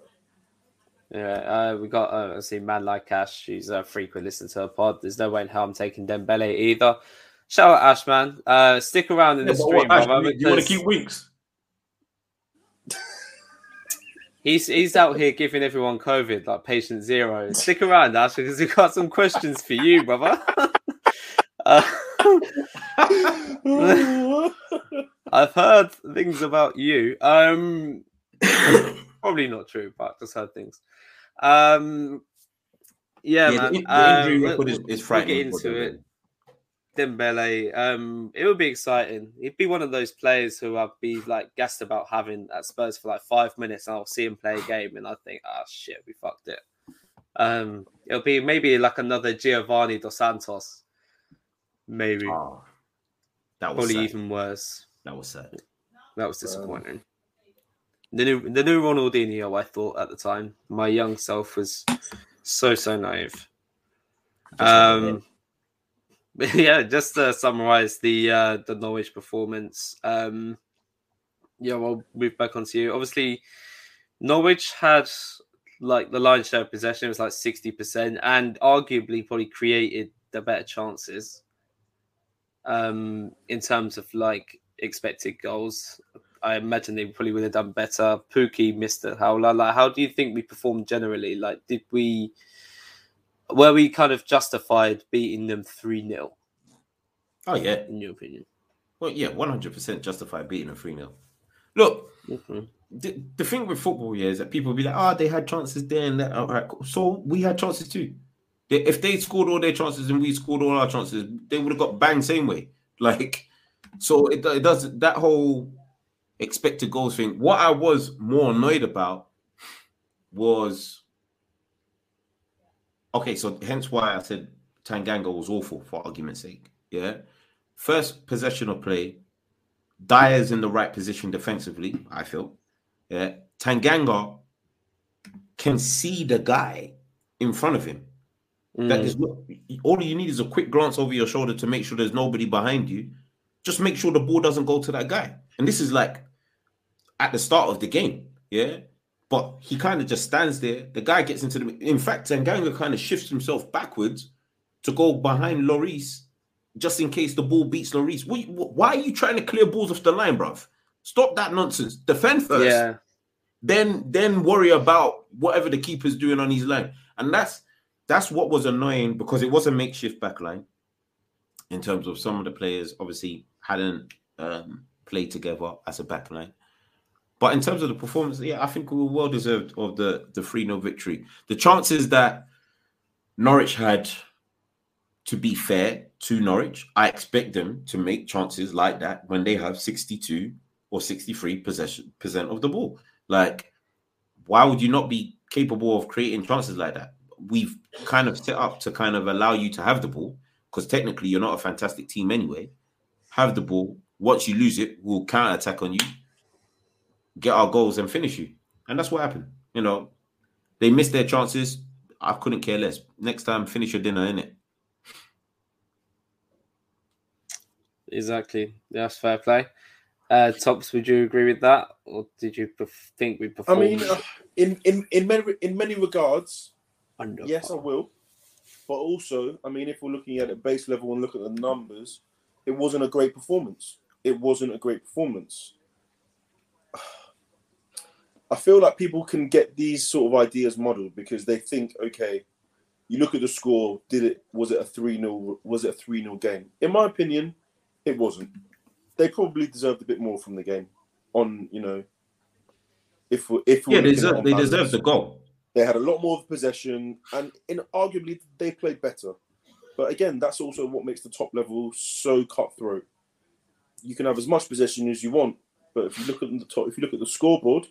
Speaker 2: Yeah, uh, we got uh, see man like Ash. She's a frequent listener to our pod. There's no way in hell I'm taking Dembele either. Shout out Ash, man. Uh, stick around in
Speaker 3: Yeah,
Speaker 2: the stream,
Speaker 3: what, Ash,
Speaker 2: brother.
Speaker 3: you, you want to keep Winks? *laughs*
Speaker 2: He's he's out here giving everyone COVID like patient zero. Stick around, Ash, because we've got some questions for you, brother. *laughs* uh, *laughs* I've heard things about you. Um, *coughs* probably not true, but just heard things. Um, yeah,
Speaker 3: Yeah,
Speaker 2: man.
Speaker 3: the, the
Speaker 2: uh,
Speaker 3: injury
Speaker 2: we'll-
Speaker 3: record is,
Speaker 2: we'll-
Speaker 3: is
Speaker 2: we'll
Speaker 3: frightening.
Speaker 2: get into
Speaker 3: them.
Speaker 2: it. Dembele, um, it would be exciting. He'd be one of those players who I'd be like gassed about having at Spurs for like five minutes, and I'll see him play a game, and I think, ah, shit, we fucked it. Um, it'll be maybe like another Giovanni dos Santos, maybe,
Speaker 3: Oh, that was
Speaker 2: probably
Speaker 3: sad.
Speaker 2: even worse.
Speaker 3: That was sad.
Speaker 2: That was disappointing. The new the new Ronaldinho, I thought at the time, my young self was so so naive. Um, *laughs* yeah, just to summarize the uh, the Norwich performance. Um, yeah, we'll move back onto you. Obviously, Norwich had like the line share of possession It was like sixty percent, and arguably probably created the better chances. Um, in terms of like expected goals, I imagine they probably would have done better. Pookie missed a howler. Like, how do you think we performed generally? Like, did we were we kind of justified beating them three 0
Speaker 3: Oh yeah.
Speaker 2: in your opinion?
Speaker 3: Well, yeah, one hundred percent justified beating a three 0 Look,
Speaker 2: Mhm.
Speaker 3: the, the thing with football here is that people be like, "Oh, they had chances there and that." All right, cool. so we had chances too. They, if they scored all their chances and we scored all our chances, they would have got banged same way. Like, so it, it does that whole expected goals thing. What I was more annoyed about was okay. So hence why I said Tanganga was awful for argument's sake. Yeah, first possession of play, Dier's in the right position defensively. I feel. Yeah, Tanganga can see the guy in front of him. That
Speaker 2: Mm.
Speaker 3: is not all you need is a quick glance over your shoulder to make sure there's nobody behind you. Just make sure the ball doesn't go to that guy. And this is like at the start of the game, yeah. But he kind of just stands there. The guy gets into the. In fact, Tanganga kind of shifts himself backwards to go behind Lloris, just in case the ball beats Lloris. What, why are you trying to clear balls off the line, bruv? Stop that nonsense. Defend first
Speaker 2: Yeah,
Speaker 3: then then worry about whatever the keeper's doing on his line. And that's that's what was annoying because it was a makeshift back line in terms of some of the players obviously hadn't um, played together as a back line. But in terms of the performance, yeah, I think we were well deserved of the the 3 0 victory. The chances that Norwich had to be fair to Norwich, I expect them to make chances like that when they have 62 or 63 possession percent of the ball. Like, why would you not be capable of creating chances like that? We've kind of set up to kind of allow you to have the ball because technically you're not a fantastic team anyway. Have the ball. Once you lose it, we'll counter attack on you, get our goals, and finish you. And that's what happened. You know, they missed their chances. I couldn't care less. Next time, finish your dinner, innit?
Speaker 2: Exactly. That's fair play. Uh, Tops, would you agree with that, or did you pref- think we performed?
Speaker 4: I mean, uh, in in in many in many regards,
Speaker 2: under
Speaker 4: yes, I will. But also, I mean, if we're looking at a base level and look at the numbers, it wasn't a great performance. It wasn't a great performance. I feel like people can get these sort of ideas modeled because they think, okay, you look at the score, did it was it a 3 0 was it a 3 0 game? In my opinion, it wasn't. They probably deserved a bit more from the game. On, you know, if we if we're
Speaker 3: Yeah, they deserve, they deserve the goal.
Speaker 4: They had a lot more of possession, and in arguably they played better. But again, that's also what makes the top level so cutthroat. You can have as much possession as you want, but if you look at the top, if you look at the scoreboard,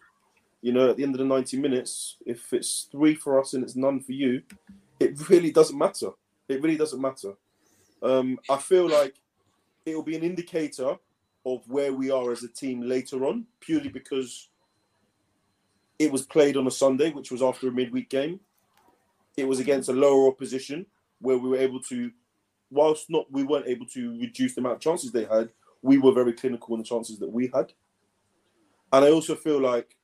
Speaker 4: you know, at the end of the ninety minutes, if it's three for us and it's none for you, it really doesn't matter. It really doesn't matter. Um, I feel like it will be an indicator of where we are as a team later on, purely because it was played on a Sunday, which was after a midweek game. It was against a lower opposition where we were able to, whilst not we weren't able to reduce the amount of chances they had, we were very clinical in the chances that we had. And I also feel like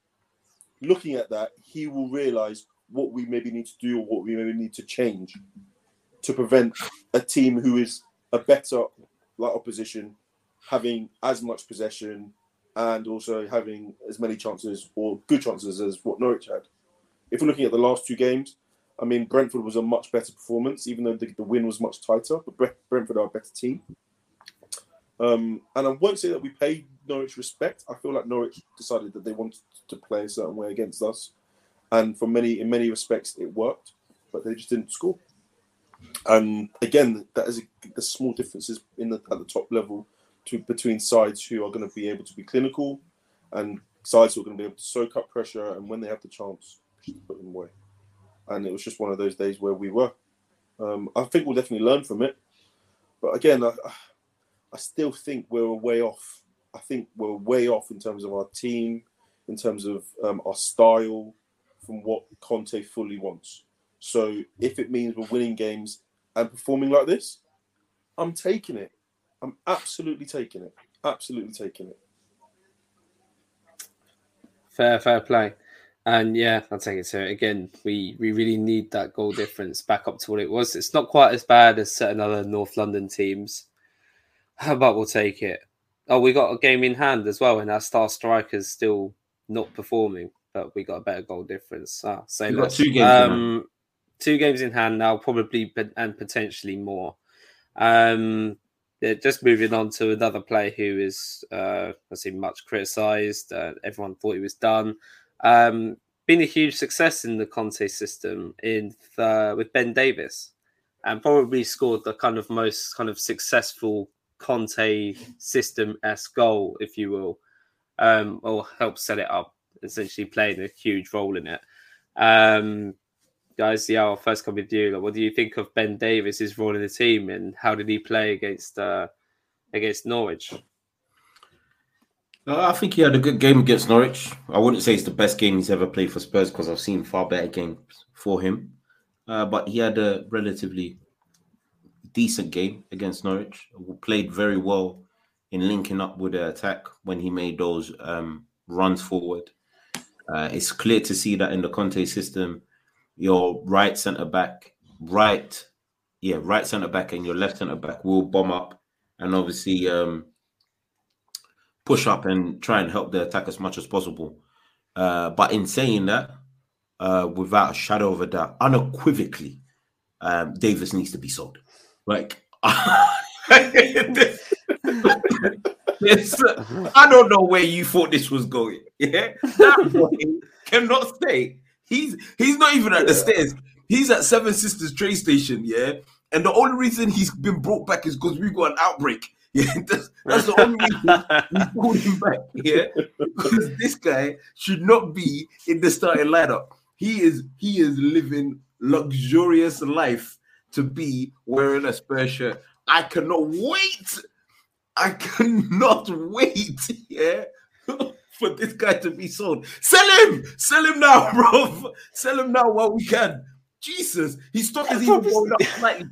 Speaker 4: looking at that, he will realise what we maybe need to do or what we maybe need to change to prevent a team who is a better like opposition having as much possession and also having as many chances or good chances as what Norwich had. If we're looking at the last two games, I mean, Brentford was a much better performance, even though the, the win was much tighter. But Brentford are a better team. Um, and I won't say that we paid Norwich respect. I feel like Norwich decided that they wanted to play a certain way against us, and for many, in many respects, it worked. But they just didn't score. And again, that is a, the small differences in the, at the top level to, between sides who are going to be able to be clinical and sides who are going to be able to soak up pressure and when they have the chance, put them away. And it was just one of those days where we were. Um, I think we'll definitely learn from it. But again, I, I still think we're way off. I think we're way off in terms of our team, in terms of um, our style, from what Conte fully wants. So if it means we're winning games and performing like this, I'm taking it. I'm absolutely taking it. Absolutely taking it.
Speaker 2: Fair, fair play. And yeah, I'll take it. So again, we we really need that goal difference back up to what it was. It's not quite as bad as certain other North London teams, but we'll take it. Oh, we got a game in hand as well, and our star striker's still not performing, but we got a better goal difference. Ah,
Speaker 3: We got two games in hand.
Speaker 2: Um, two games in hand now, probably and potentially more. Um, yeah, just moving on to another player who is, uh, I see, much criticised. Uh, everyone thought he was done. Um, been a huge success in the Conte system in uh, with Ben Davies, and probably scored the kind of most kind of successful Conte system s goal, if you will, um, or help set it up. Essentially, playing a huge role in it. Um, guys, yeah, I'll first come with you. Like, what do you think of Ben Davies's role in the team, and how did he play against uh, against Norwich?
Speaker 3: Uh, I think he had a good game against Norwich. I wouldn't say it's the best game he's ever played for Spurs because I've seen far better games for him. Uh, but he had a relatively decent game against Norwich. Played very well in linking up with the attack when he made those um, runs forward. Uh, it's clear to see that in the Conte system, your right centre back, right, yeah, right centre back, and your left centre back will bomb up, and obviously um, push up and try and help the attack as much as possible. Uh, but in saying that, uh, without a shadow of a doubt, unequivocally, um, Davies needs to be sold. Like, *laughs* I don't know where you thought this was going. Yeah, that boy cannot stay. He's he's not even at the stairs. He's at Seven Sisters train station. Yeah, and the only reason he's been brought back is because we got an outbreak. *laughs* Yeah, that's, that's the only reason we called him back. Yeah, because this guy should not be in the starting lineup. He is he is living luxurious life to be wearing a Spurs shirt. I cannot wait. I cannot wait. Yeah, *laughs* for this guy to be sold. Sell him, sell him now, *laughs* bro. Sell him now while we can. Jesus, his stock is even going up slightly.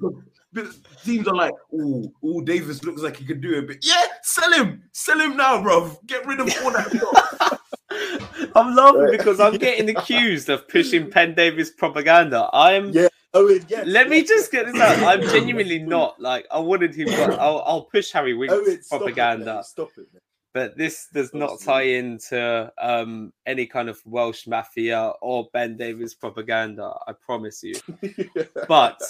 Speaker 3: because Teams are like, oh, oh, Davies looks like he could do it, but yeah, sell him, sell him now, bro. Get rid of all that. stock. *laughs*
Speaker 2: I'm laughing because I'm getting accused of pushing Ben Davies propaganda. I'm.
Speaker 4: Yeah. Yes.
Speaker 2: Let me just get this out. I'm *coughs* genuinely not like I wanted him. But I'll, I'll push Harry Winks
Speaker 4: Owen, stop
Speaker 2: propaganda.
Speaker 4: Stop it. mate.
Speaker 2: but this does not tie into um, any kind of Welsh mafia or Ben Davies propaganda. I promise you. *laughs* But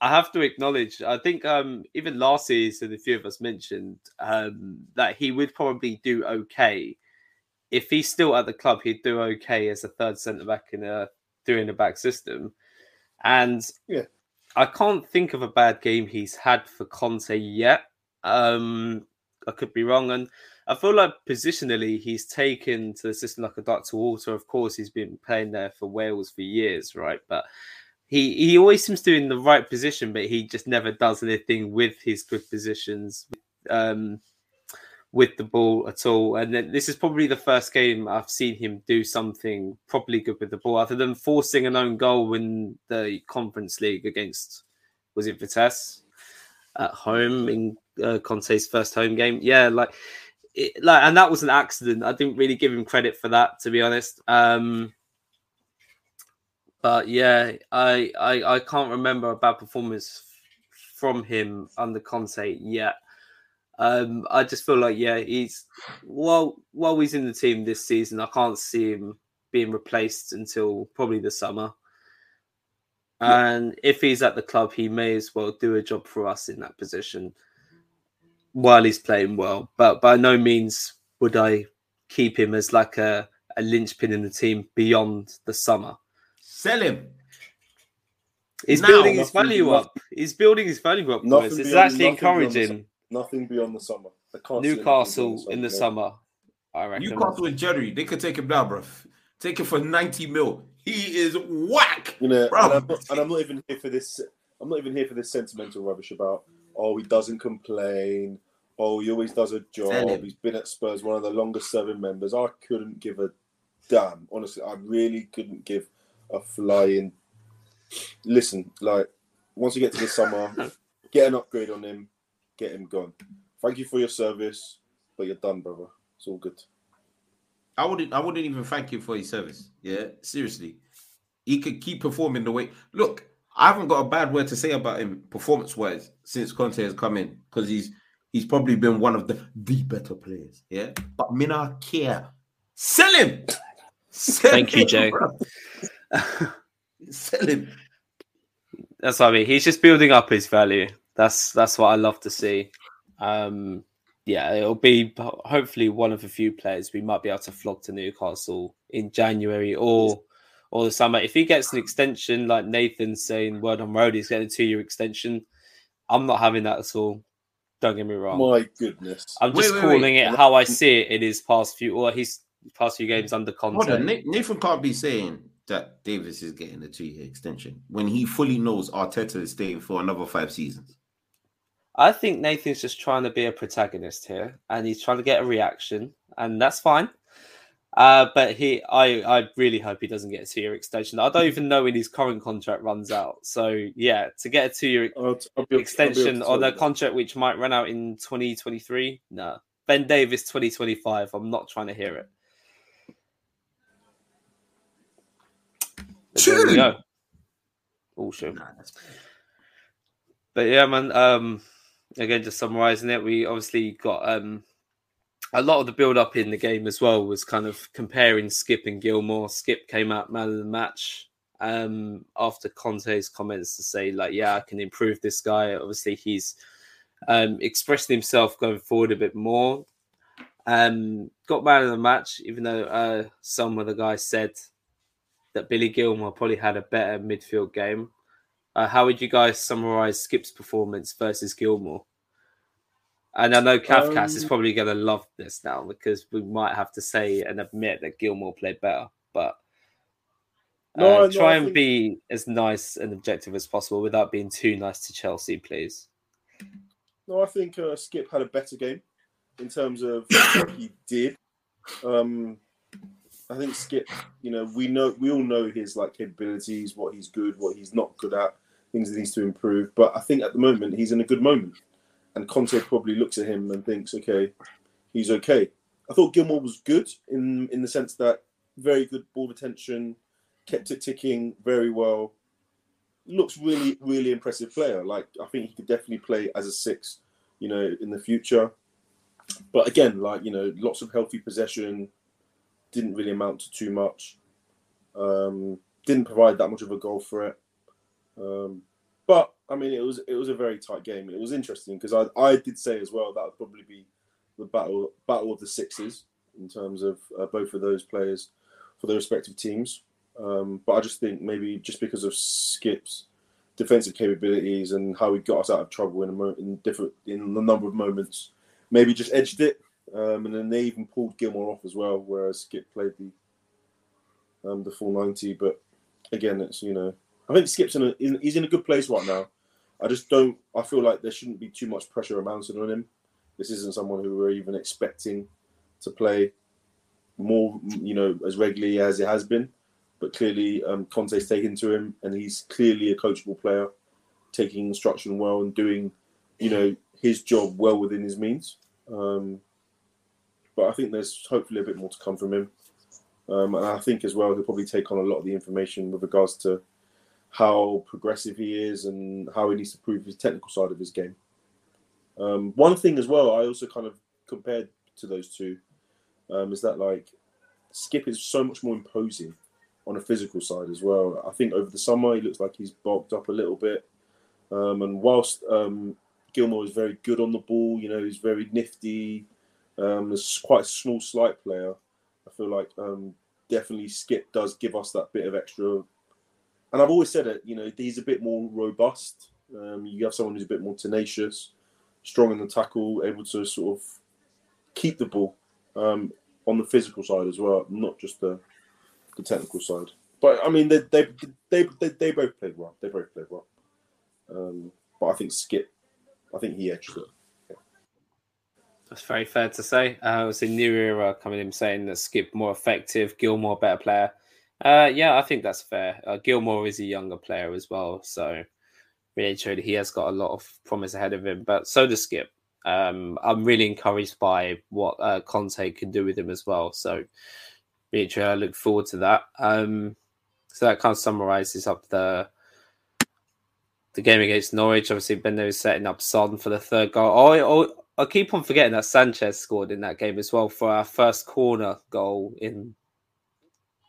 Speaker 2: I have to acknowledge, I think um, even last season, a few of us mentioned um, that he would probably do okay if he's still at the club. He'd do okay as a third centre back in a doing a back system, and
Speaker 4: Yeah.
Speaker 2: I can't think of a bad game he's had for Conte yet. Um, I could be wrong, and I feel like positionally he's taken to the system like a duck to water. Of course, he's been playing there for Wales for years, right? But he he always seems to be in the right position, but he just never does anything with his good positions, um, with the ball at all. And then this is probably the first game I've seen him do something properly good with the ball, other than forcing an own goal in the Conference League against was it Vitesse at home in uh, Conte's first home game. Yeah, like. It, like and that was an accident. I didn't really give him credit for that, to be honest. Um, but yeah, I, I I can't remember a bad performance from him under Conte yet. Um, I just feel like yeah, he's while while he's in the team this season, I can't see him being replaced until probably the summer. And if he's at the club, he may as well do a job for us in that position while he's playing well. But by no means would I keep him as like a, a linchpin in the team beyond the summer.
Speaker 3: Sell him.
Speaker 2: He's
Speaker 3: Now,
Speaker 2: building his value up. He's building his value up, boys. It's actually
Speaker 4: nothing beyond
Speaker 2: encouraging.
Speaker 4: Nothing beyond the summer. I can't see anything
Speaker 2: Newcastle in the summer, I reckon.
Speaker 3: Newcastle and Jerry, they could take him down, bro. Take him for 90 mil. He is whack.
Speaker 4: You know,
Speaker 3: Bro.
Speaker 4: and I'm, not, and I'm not even here for this. I'm not even here for this sentimental rubbish about. Oh, he doesn't complain. Oh, he always does a job. He's been at Spurs, one of the longest serving members. I couldn't give a damn. Honestly, I really couldn't give a flying. Listen, like once you get to the summer, *laughs* get an upgrade on him, get him gone. Thank you for your service, but you're done, brother. It's all good.
Speaker 3: I wouldn't I wouldn't even thank him for his service. Yeah, seriously. He could keep performing the way. Look, I haven't got a bad word to say about him performance wise since Conte has come in because he's he's probably been one of the the better players. Yeah, but me not care. Sell him. Sell
Speaker 2: Thank you,
Speaker 3: him,
Speaker 2: Jay. *laughs*
Speaker 3: Sell him.
Speaker 2: That's what I mean. He's just building up his value. That's that's what I love to see. Um, yeah, it'll be hopefully one of a few players we might be able to flog to Newcastle in January or or the summer. If he gets an extension, like Nathan's saying, word on road, he's getting a two year extension. I'm not having that at all. Don't get me wrong.
Speaker 4: My goodness.
Speaker 2: I'm just
Speaker 3: wait,
Speaker 2: calling
Speaker 3: wait.
Speaker 2: it how I see it in his past few or his past few games under
Speaker 3: Hold on, Nathan can't be saying that Davies is getting a two-year extension when he fully knows Arteta is staying for another five seasons.
Speaker 2: I think Nathan's just trying to be a protagonist here, and he's trying to get a reaction, and that's fine. Uh, but he, I, I really hope he doesn't get a two-year extension. I don't even know when his current contract runs out. So yeah, to get a two-year
Speaker 4: I'll, I'll be
Speaker 2: extension on a contract which might run out in 2023, no. Ben Davies 2025. I'm not trying to hear it. But there we
Speaker 3: Two.
Speaker 2: go. Oh, sure. But yeah, man. Um, again, just summarizing it, we obviously got um a lot of the build up in the game as well was kind of comparing Skip and Gilmour. Skip came out man of the match um after Conte's comments to say like, yeah, I can improve this guy. Obviously, he's um expressing himself going forward a bit more. Um, got man of the match, even though uh some of the guys said that Billy Gilmour probably had a better midfield game. Uh, how would you guys summarize Skip's performance versus Gilmour? And I know Kafkas is
Speaker 4: Um,
Speaker 2: probably going to love this now because we might have to say and admit that Gilmour played better. But uh,
Speaker 4: no,
Speaker 2: try
Speaker 4: I
Speaker 2: and
Speaker 4: think-
Speaker 2: be as nice and objective as possible without being too nice to Chelsea, please.
Speaker 4: No, I think uh, Skip had a better game in terms of what he did. Um, I think Skip, you know, we know we all know his like capabilities, what he's good, what he's not good at, things that needs to improve. But I think at the moment he's in a good moment, and Conte probably looks at him and thinks, okay, he's okay. I thought Gilmour was good in in the sense that very good ball retention, kept it ticking very well. Looks really really impressive player. Like I think he could definitely play as a six, you know, in the future. But again, like you know, lots of healthy possession didn't really amount to too much. Um, didn't provide that much of a goal for it. Um, but I mean, it was it was a very tight game. It was interesting because I I did say as well that would probably be the battle battle of the sixes in terms of uh, both of those players for their respective teams. Um, but I just think maybe just because of Skip's defensive capabilities and how he got us out of trouble in a mo- in different in a number of moments, maybe just edged it. Um, and then they even pulled Gilmour off as well, whereas Skip played the um, the full ninety. But again, it's you know I think Skip's in a he's in a good place right now. I just don't. I feel like there shouldn't be too much pressure mounted on him. This isn't someone who we're even expecting to play more, you know, as regularly as it has been. But clearly, um, Conte's taken to him, and he's clearly a coachable player, taking instruction well and doing, you know, his job well within his means. Um, but I think there's hopefully a bit more to come from him. Um, and I think as well he'll probably take on a lot of the information with regards to how progressive he is and how he needs to prove his technical side of his game. Um, one thing as well, I also kind of compared to those two, um, is that like Skip is so much more imposing on a physical side as well. I think over the summer he looks like he's bulked up a little bit, um, and whilst um, Gilmour is very good on the ball, you know, he's very nifty. Um, is quite a small, slight player. I feel like um, definitely Skip does give us that bit of extra. And I've always said it, you know, he's a bit more robust. Um, you have someone who's a bit more tenacious strong in the tackle, able to sort of keep the ball um, on the physical side as well, not just the the technical side. But I mean, they they they they, they both played well. They both played well. Um, but I think Skip, I think he edged it.
Speaker 2: That's very fair to say. Uh, was a new era coming in saying that Skip more effective, Gilmour better player. Uh, yeah, I think that's fair. Uh, Gilmour is a younger player as well, so really showed he has got a lot of promise ahead of him. But so does Skip. Um, I'm really encouraged by what uh, Conte can do with him as well. So really, truly, I look forward to that. Um, so that kind of summarizes up the the game against Norwich. Obviously, Bendo is setting up Son for the third goal. Oh, oh, I keep on forgetting that Sanchez scored in that game as well for our first corner goal in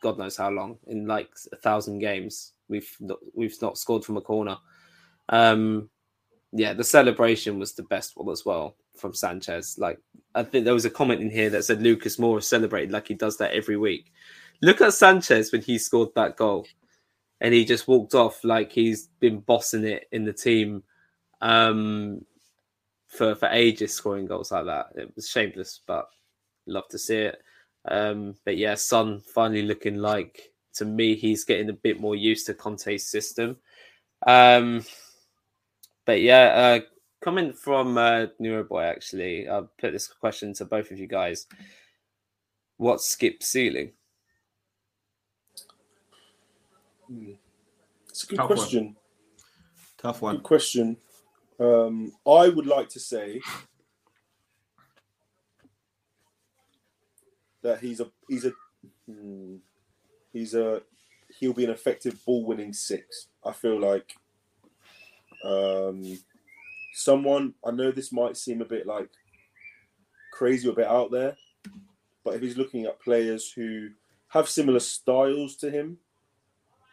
Speaker 2: God knows how long in like a thousand games. We've not, we've not scored from a corner. Um, yeah, the celebration was the best one as well from Sanchez. Like, I think there was a comment in here that said Lucas Moura celebrated like he does that every week. Look at Sanchez when he scored that goal, and he just walked off like he's been bossing it in the team um, for for ages, scoring goals like that. It was shameless, but love to see it. Um, but yeah, Son finally looking like to me he's getting a bit more used to Conte's system. Um, but yeah, uh, comment from uh, Neuroboy actually. I'll put this question to both of you guys. What's skip ceiling?
Speaker 4: Hmm. It's a good Tough question. One.
Speaker 3: Tough one.
Speaker 4: Good question. Um, I would like to say that he's a he's a hmm, he's a he'll be an effective ball winning six. I feel like um, someone I know this might seem a bit like crazy, or a bit out there, but if he's looking at players who have similar styles to him,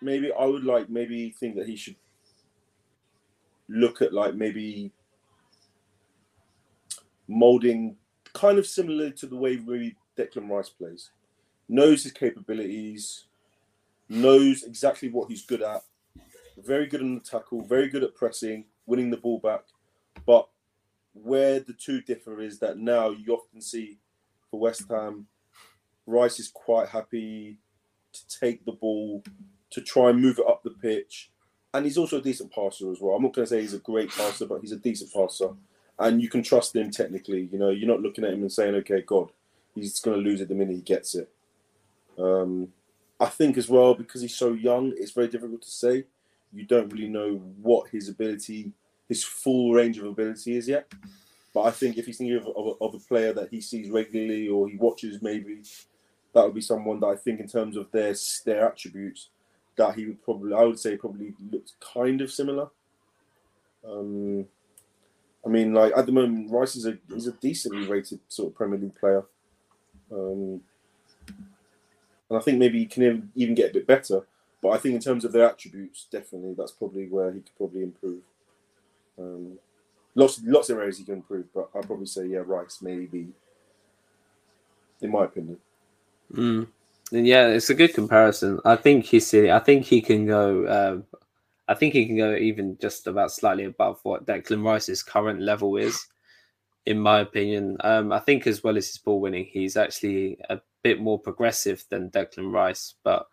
Speaker 4: maybe I would like maybe think that he should look at like maybe molding kind of similar to the way maybe Declan Rice plays. Knows his capabilities, knows exactly what he's good at, very good on the tackle, very good at pressing, winning the ball back. But where the two differ is that now you often see for West Ham, Rice is quite happy to take the ball, to try and move it up the pitch. And he's also a decent passer as well. I'm not going to say he's a great passer, but he's a decent passer. And you can trust him technically. You know, you're not looking at him and saying, okay, God, he's going to lose it the minute he gets it. Um, I think as well because he's so young, it's very difficult to say. You don't really know what his ability, his full range of ability is yet. But I think if he's thinking of, of, of, a player that he sees regularly or he watches, maybe that would be someone that I think, in terms of their their attributes, that he would probably, I would say, probably looks kind of similar. Um, I mean, like at the moment, Rice is a he's a decently rated sort of Premier League player, um, and I think maybe he can even get a bit better. But I think in terms of their attributes, definitely that's probably where he could probably improve. Um, lots lots of areas he can improve, but I'd probably say yeah, Rice maybe, in my opinion.
Speaker 2: Mm. Yeah, it's a good comparison. I think he's I think he can go. Uh, I think he can go even just about slightly above what Declan Rice's current level is, in my opinion. Um, I think as well as his ball winning, he's actually a bit more progressive than Declan Rice, but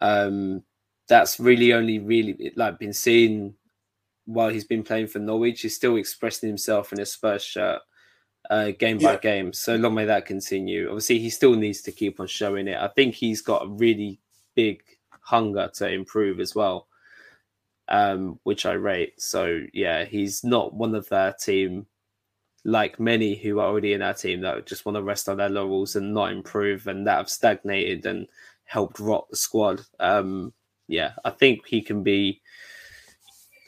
Speaker 2: um, that's really only really like been seen while he's been playing for Norwich. He's still expressing himself in a Spurs shirt. Uh, game yeah. by game. So long may that continue. Obviously, he still needs to keep on showing it. I think he's got a really big hunger to improve as well um, which I rate. So yeah, he's not one of their team like many who are already in our team that just want to rest on their laurels and not improve and that have stagnated and helped rot the squad. Um, yeah, I think he can be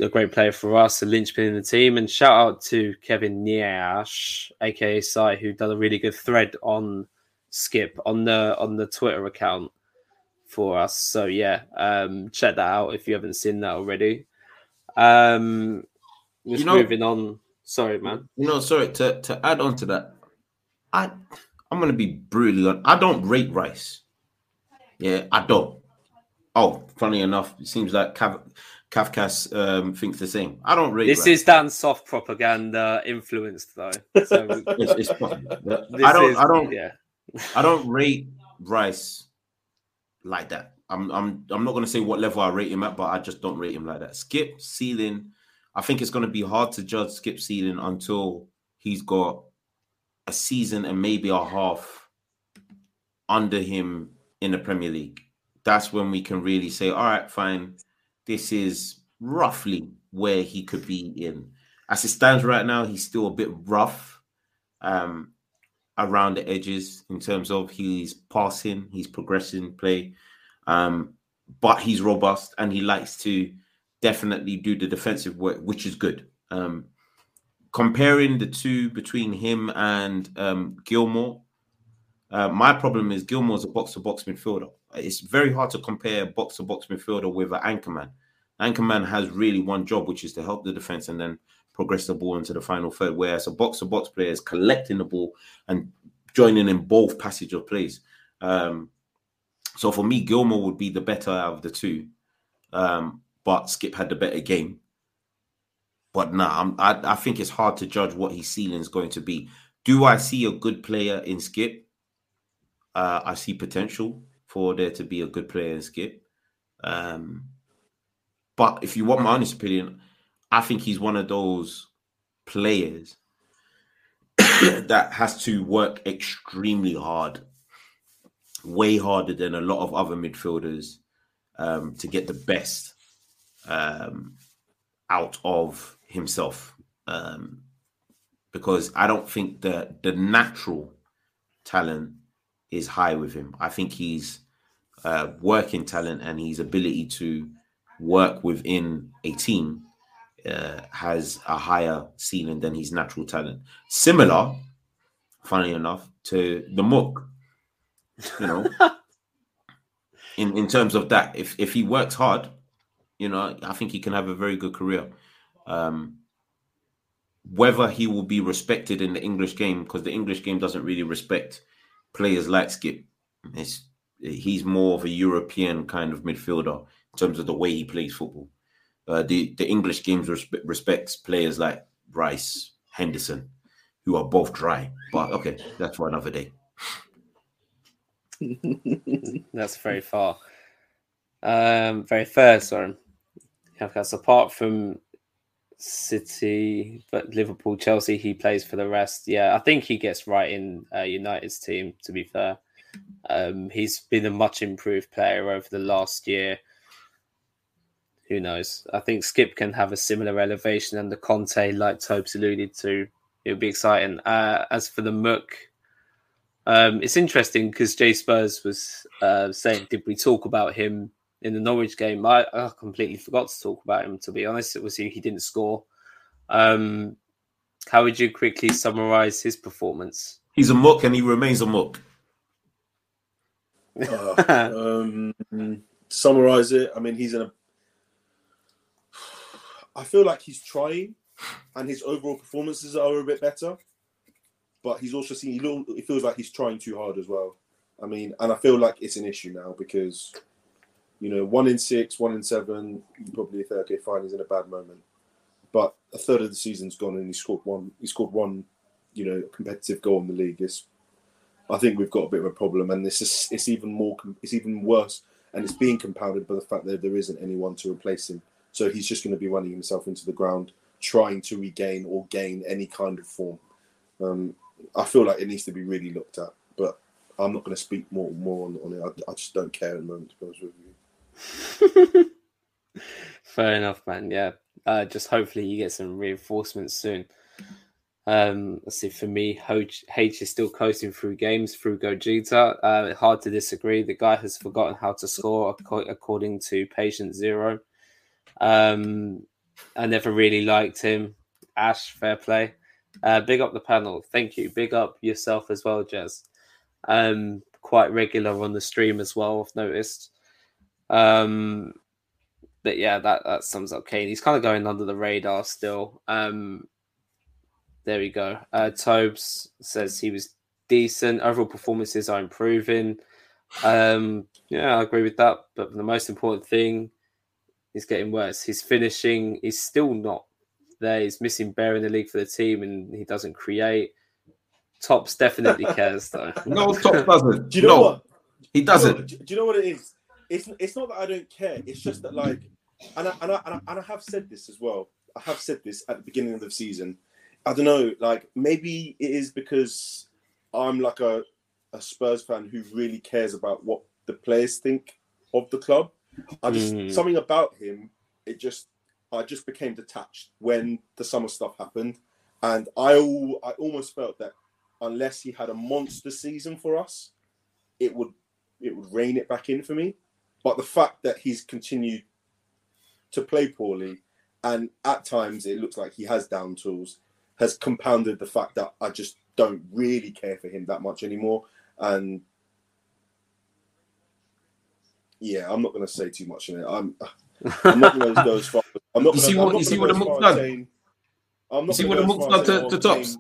Speaker 2: a great player for us, a linchpin in the team. And shout out to Kevin Niash, aka Sai, who done a really good thread on Skip on the on the Twitter account for us. So yeah, um, check that out if you haven't seen that already. Um, just you know, moving on. Sorry, man.
Speaker 3: You know, sorry to to add on to that. I I'm gonna be brutally on. I don't rate Rice. Yeah, I don't. Oh, funny enough, it seems like Cav- Kafkas um, thinks the same. I don't rate.
Speaker 2: This
Speaker 3: Rice.
Speaker 2: is Dan's soft propaganda influenced, though. So *laughs*
Speaker 3: it's, it's I don't. Is, I don't. Yeah. I don't rate Rice like that. I'm I'm I'm not gonna say what level I rate him at, but I just don't rate him like that. Skip ceiling, I think it's gonna be hard to judge Skip ceiling until he's got a season and maybe a half under him in the Premier League. That's when we can really say, all right, fine, this is roughly where he could be in. As it stands right now, he's still a bit rough. Um, around the edges in terms of he's passing, he's progressing play, um, but he's robust and he likes to definitely do the defensive work, which is good. Um, comparing the two between him and um, Gilmour, uh, my problem is Gilmour's a box to box midfielder. It's very hard to compare box to box midfielder with an anchorman. Anchorman has really one job, which is to help the defense and then progress the ball into the final third, whereas a box to box player is collecting the ball and joining in both passage of plays. Um, so for me, Gilmour would be the better out of the two, um, but Skip had the better game. But nah, I, I think it's hard to judge what his ceiling is going to be. Do I see a good player in Skip? Uh, I see potential for there to be a good player in Skip. Um, but if you want my honest opinion, I think he's one of those players *coughs* that has to work extremely hard, way harder than a lot of other midfielders um, to get the best um, out of himself. Um, because I don't think that the natural talent is high with him. I think he's uh, working talent and his ability to work within a team uh, has a higher ceiling than his natural talent. Similar, funny enough, to the Mook. You know, *laughs* in in terms of that, if if he works hard, you know, I think he can have a very good career. Um, whether he will be respected in the English game, because the English game doesn't really respect players like Skip. It's, he's more of a European kind of midfielder in terms of the way he plays football. Uh, the the English games respe- respects players like Rice, Henderson, who are both dry. But okay, that's for another day. *laughs*
Speaker 2: that's very far. Um, very fair, sorry. Because apart from City, but Liverpool, Chelsea, he plays for the rest. Yeah, I think he gets right in uh, United's team. To be fair, um, he's been a much improved player over the last year. Who knows? I think Skip can have a similar elevation, and the Conte, like Tobes alluded to, it would be exciting. Uh, as for the Mook, um, it's interesting because Jay Spurs was uh, saying, did we talk about him in the Norwich game? I, I, completely forgot to talk about him, to be honest. It was he, he didn't score. Um, how would you quickly summarize his performance?
Speaker 3: He's a muck and he remains a muck.
Speaker 4: uh, *laughs* um, summarize it. I mean, he's in a. I feel like he's trying, and his overall performances are a bit better but he's also seen. He feels like he's trying too hard as well. I mean, and I feel like it's an issue now because, you know, one in six, one in seven, you probably think, okay, fine, he's in a bad moment. But a third of the season's gone and he scored one. He scored one, you know, competitive goal in the league. It's, I think we've got a bit of a problem, and this is it's even more, it's even worse, and it's being compounded by the fact that there isn't anyone to replace him. So he's just going to be running himself into the ground, trying to regain or gain any kind of form. Um, I feel like it needs to be really looked at, but I'm not going to speak more more on, on it. I, I, just don't care at the moment, to be honest
Speaker 2: with you. *laughs* Fair enough, man. Yeah, uh, just hopefully you get some reinforcements soon. Um, let's see. For me, H, H is still coasting through games through Gogeta. Uh, hard to disagree. The guy has forgotten how to score, according to Patient Zero. Um, I never really liked him. Ash, fair play. Uh, big up the panel. Thank you. Big up yourself as well, Jez. Um, quite regular on the stream as well, I've noticed. Um, but yeah, that, that sums up Kane. He's kind of going under the radar still. Um, there we go. Uh, Tobes says he was decent. Overall performances are improving. Um, yeah, I agree with that. But the most important thing is getting worse. His finishing is still not there. He's missing Bear in the league for the team, and he doesn't create. Tops definitely *laughs* cares though.
Speaker 3: no, Tops doesn't.
Speaker 4: Do you know no, what?
Speaker 3: He doesn't.
Speaker 4: Do, do, you know what it is? It's it's not that I don't care. It's just that like, and I, and I, and I, and I have said this as well. I have said this at the beginning of the season. I don't know, like maybe it is because I'm like a, a Spurs fan who really cares about what the players think of the club. I just mm. something about him. It just I just became detached when the summer stuff happened, and I I almost felt that unless he had a monster season for us, it would it would rein it back in for me. But the fact that he's continued to play poorly, and at times it looks like he has down tools, has compounded the fact that I just don't really care for him that much anymore. And yeah, I'm not going to say too much in it. I'm I'm not going to go as far. I'm not.
Speaker 3: You see what? You see what the Mook's done. I'm not you see what the Mook's done to, to tops.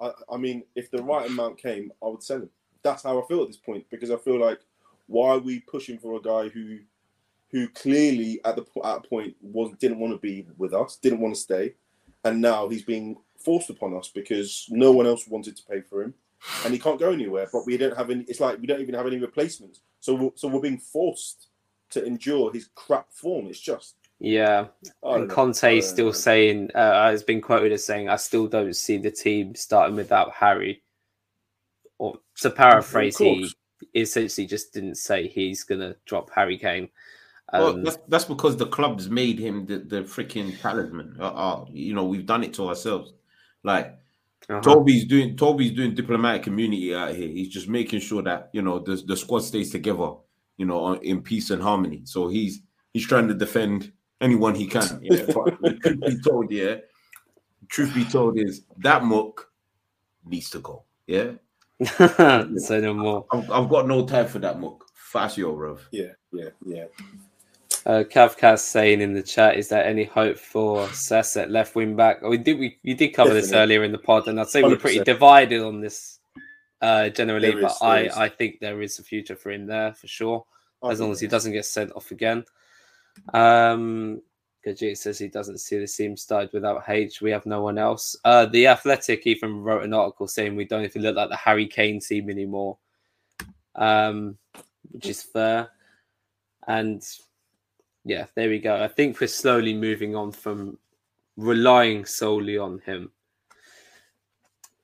Speaker 4: I, I mean, if the right amount came, I would sell him. That's how I feel at this point because I feel like why are we pushing for a guy who who clearly at the at a point was didn't want to be with us, didn't want to stay, and now he's being forced upon us because no one else wanted to pay for him, and he can't go anywhere. But we don't have any. It's like we don't even have any replacements. So we're, so we're being forced to endure his crap form. It's just
Speaker 2: yeah. And Conte is still saying uh, has been quoted as saying, "I still don't see the team starting without Harry." Or to paraphrase, he essentially just didn't say he's gonna drop Harry Kane.
Speaker 3: Um, well, that's, that's because the club's made him the, the freaking talisman. Uh, uh, you know, we've done it to ourselves. Like uh-huh. Toby's doing Toby's doing diplomatic community out here. He's just making sure that you know the the squad stays together you know, in peace and harmony. So he's he's trying to defend anyone he can. *laughs* Yeah, truth be told, yeah. Truth be told, is that muck needs to go. Yeah.
Speaker 2: Say no more.
Speaker 3: I've, I've, got no time for that muck. Fast your bro.
Speaker 4: Yeah, yeah, yeah.
Speaker 2: Uh, Kavkaz saying in the chat, is there any hope for Sess at left wing back? We did we, we did cover Definitely. this earlier in the pod, and I'd say we we're pretty divided on this uh, generally, but I, I think there is a future for him there for sure, as long as he doesn't get sent off again. Um, Gajit says he doesn't see the team started without H. We have no one else. Uh, the Athletic even wrote an article saying we don't even look like the Harry Kane team anymore, um, which is fair. And yeah, there we go. I think we're slowly moving on from relying solely on him.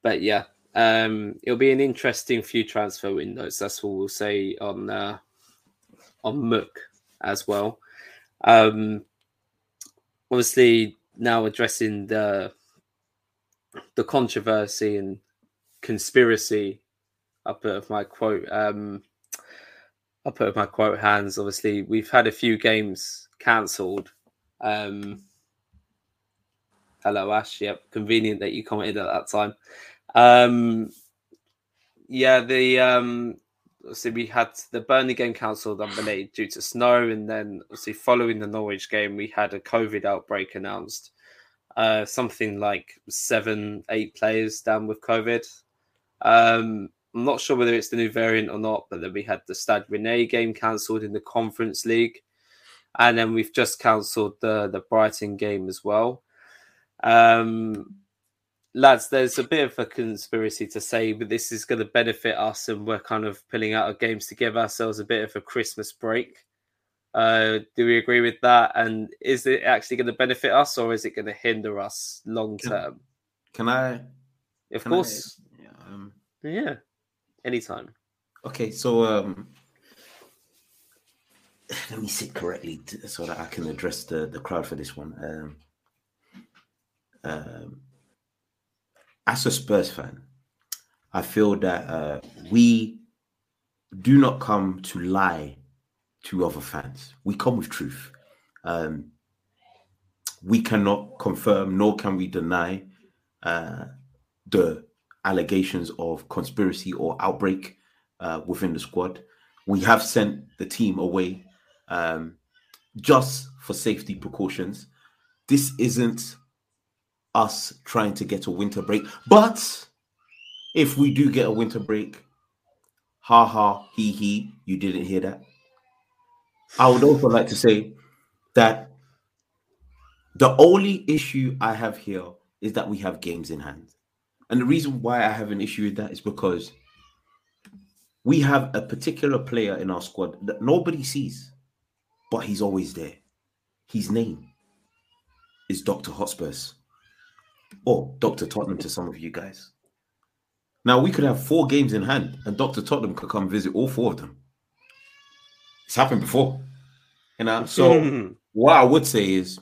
Speaker 2: But yeah, um, it'll be an interesting few transfer windows. That's what we'll say on uh, on Mook as well. Um, obviously, now addressing the the controversy and conspiracy. I put of my quote. Um, I put of my quote hands. Obviously, we've had a few games cancelled. Um, hello, Ash. Yep, convenient that you commented at that time. Um, yeah, the um, obviously we had the Burnley game cancelled unrelated *sighs* due to snow, and then obviously following the Norwich game, we had a COVID outbreak announced. Uh, something like seven, eight players down with COVID. Um, I'm not sure whether it's the new variant or not, but then we had the Stade Rennais game cancelled in the Conference League, and then we've just cancelled the the Brighton game as well. Um, lads, there's a bit of a conspiracy to say, but this is going to benefit us, and we're kind of pulling out of games to give ourselves a bit of a Christmas break. Uh, do we agree with that? And is it actually going to benefit us, or is it going to hinder us long term?
Speaker 3: Can I?
Speaker 2: Of
Speaker 3: can
Speaker 2: course,
Speaker 3: I, yeah, um,
Speaker 2: yeah. Anytime.
Speaker 3: okay, so um, *sighs* let me sit correctly so that I can address the the crowd for this one. Um, um, as a Spurs fan, I feel that uh, we do not come to lie to other fans. We come with truth. Um, we cannot confirm nor can we deny uh, the allegations of conspiracy or outbreak uh, within the squad. We have sent the team away um, just for safety precautions. This isn't us trying to get a winter break, but if we do get a winter break, ha ha, he he, you didn't hear that. I would also like to say that the only issue I have here is that we have games in hand. And the reason why I have an issue with that is because we have a particular player in our squad that nobody sees, but he's always there. His name is Dr. Hotspurs or Dr. Tottenham to some of you guys. Now, we could have four games in hand and Dr. Tottenham could come visit all four of them. It's happened before. You know, so *laughs* what I would say is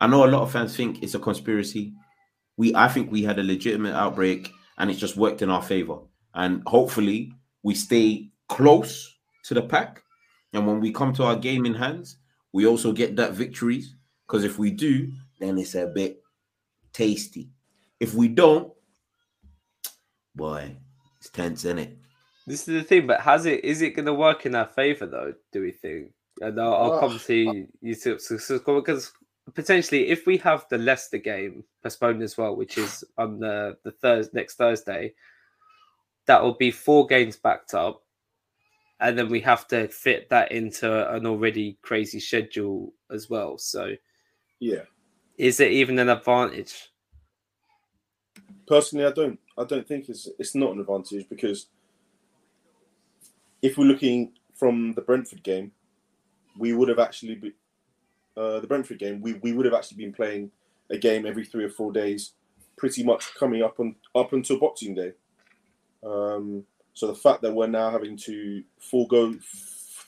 Speaker 3: I know a lot of fans think it's a conspiracy. We I think we had a legitimate outbreak and it's just worked in our favor. And hopefully we stay close to the pack. And when we come to our game in hands, we also get that victories. Because if we do, then it's a bit tasty. If we don't, boy, it's tense, isn't it?
Speaker 2: This is the thing, but has it? Is it going to work in our favor though? Do we think? And I'll, I'll come to you to, so- so- because potentially, if we have the Leicester game postponed as well, which is on the the Thursday next Thursday, that will be four games backed up, and then we have to fit that into an already crazy schedule as well. So,
Speaker 4: Yeah.
Speaker 2: Is it even an advantage?
Speaker 4: Personally, I don't. I don't think it's it's not an advantage because if we're looking from the Brentford game, we would have actually uh, the Brentford game. We, we would have actually been playing a game every three or four days, pretty much coming up on up until Boxing Day. Um, so the fact that we're now having to forego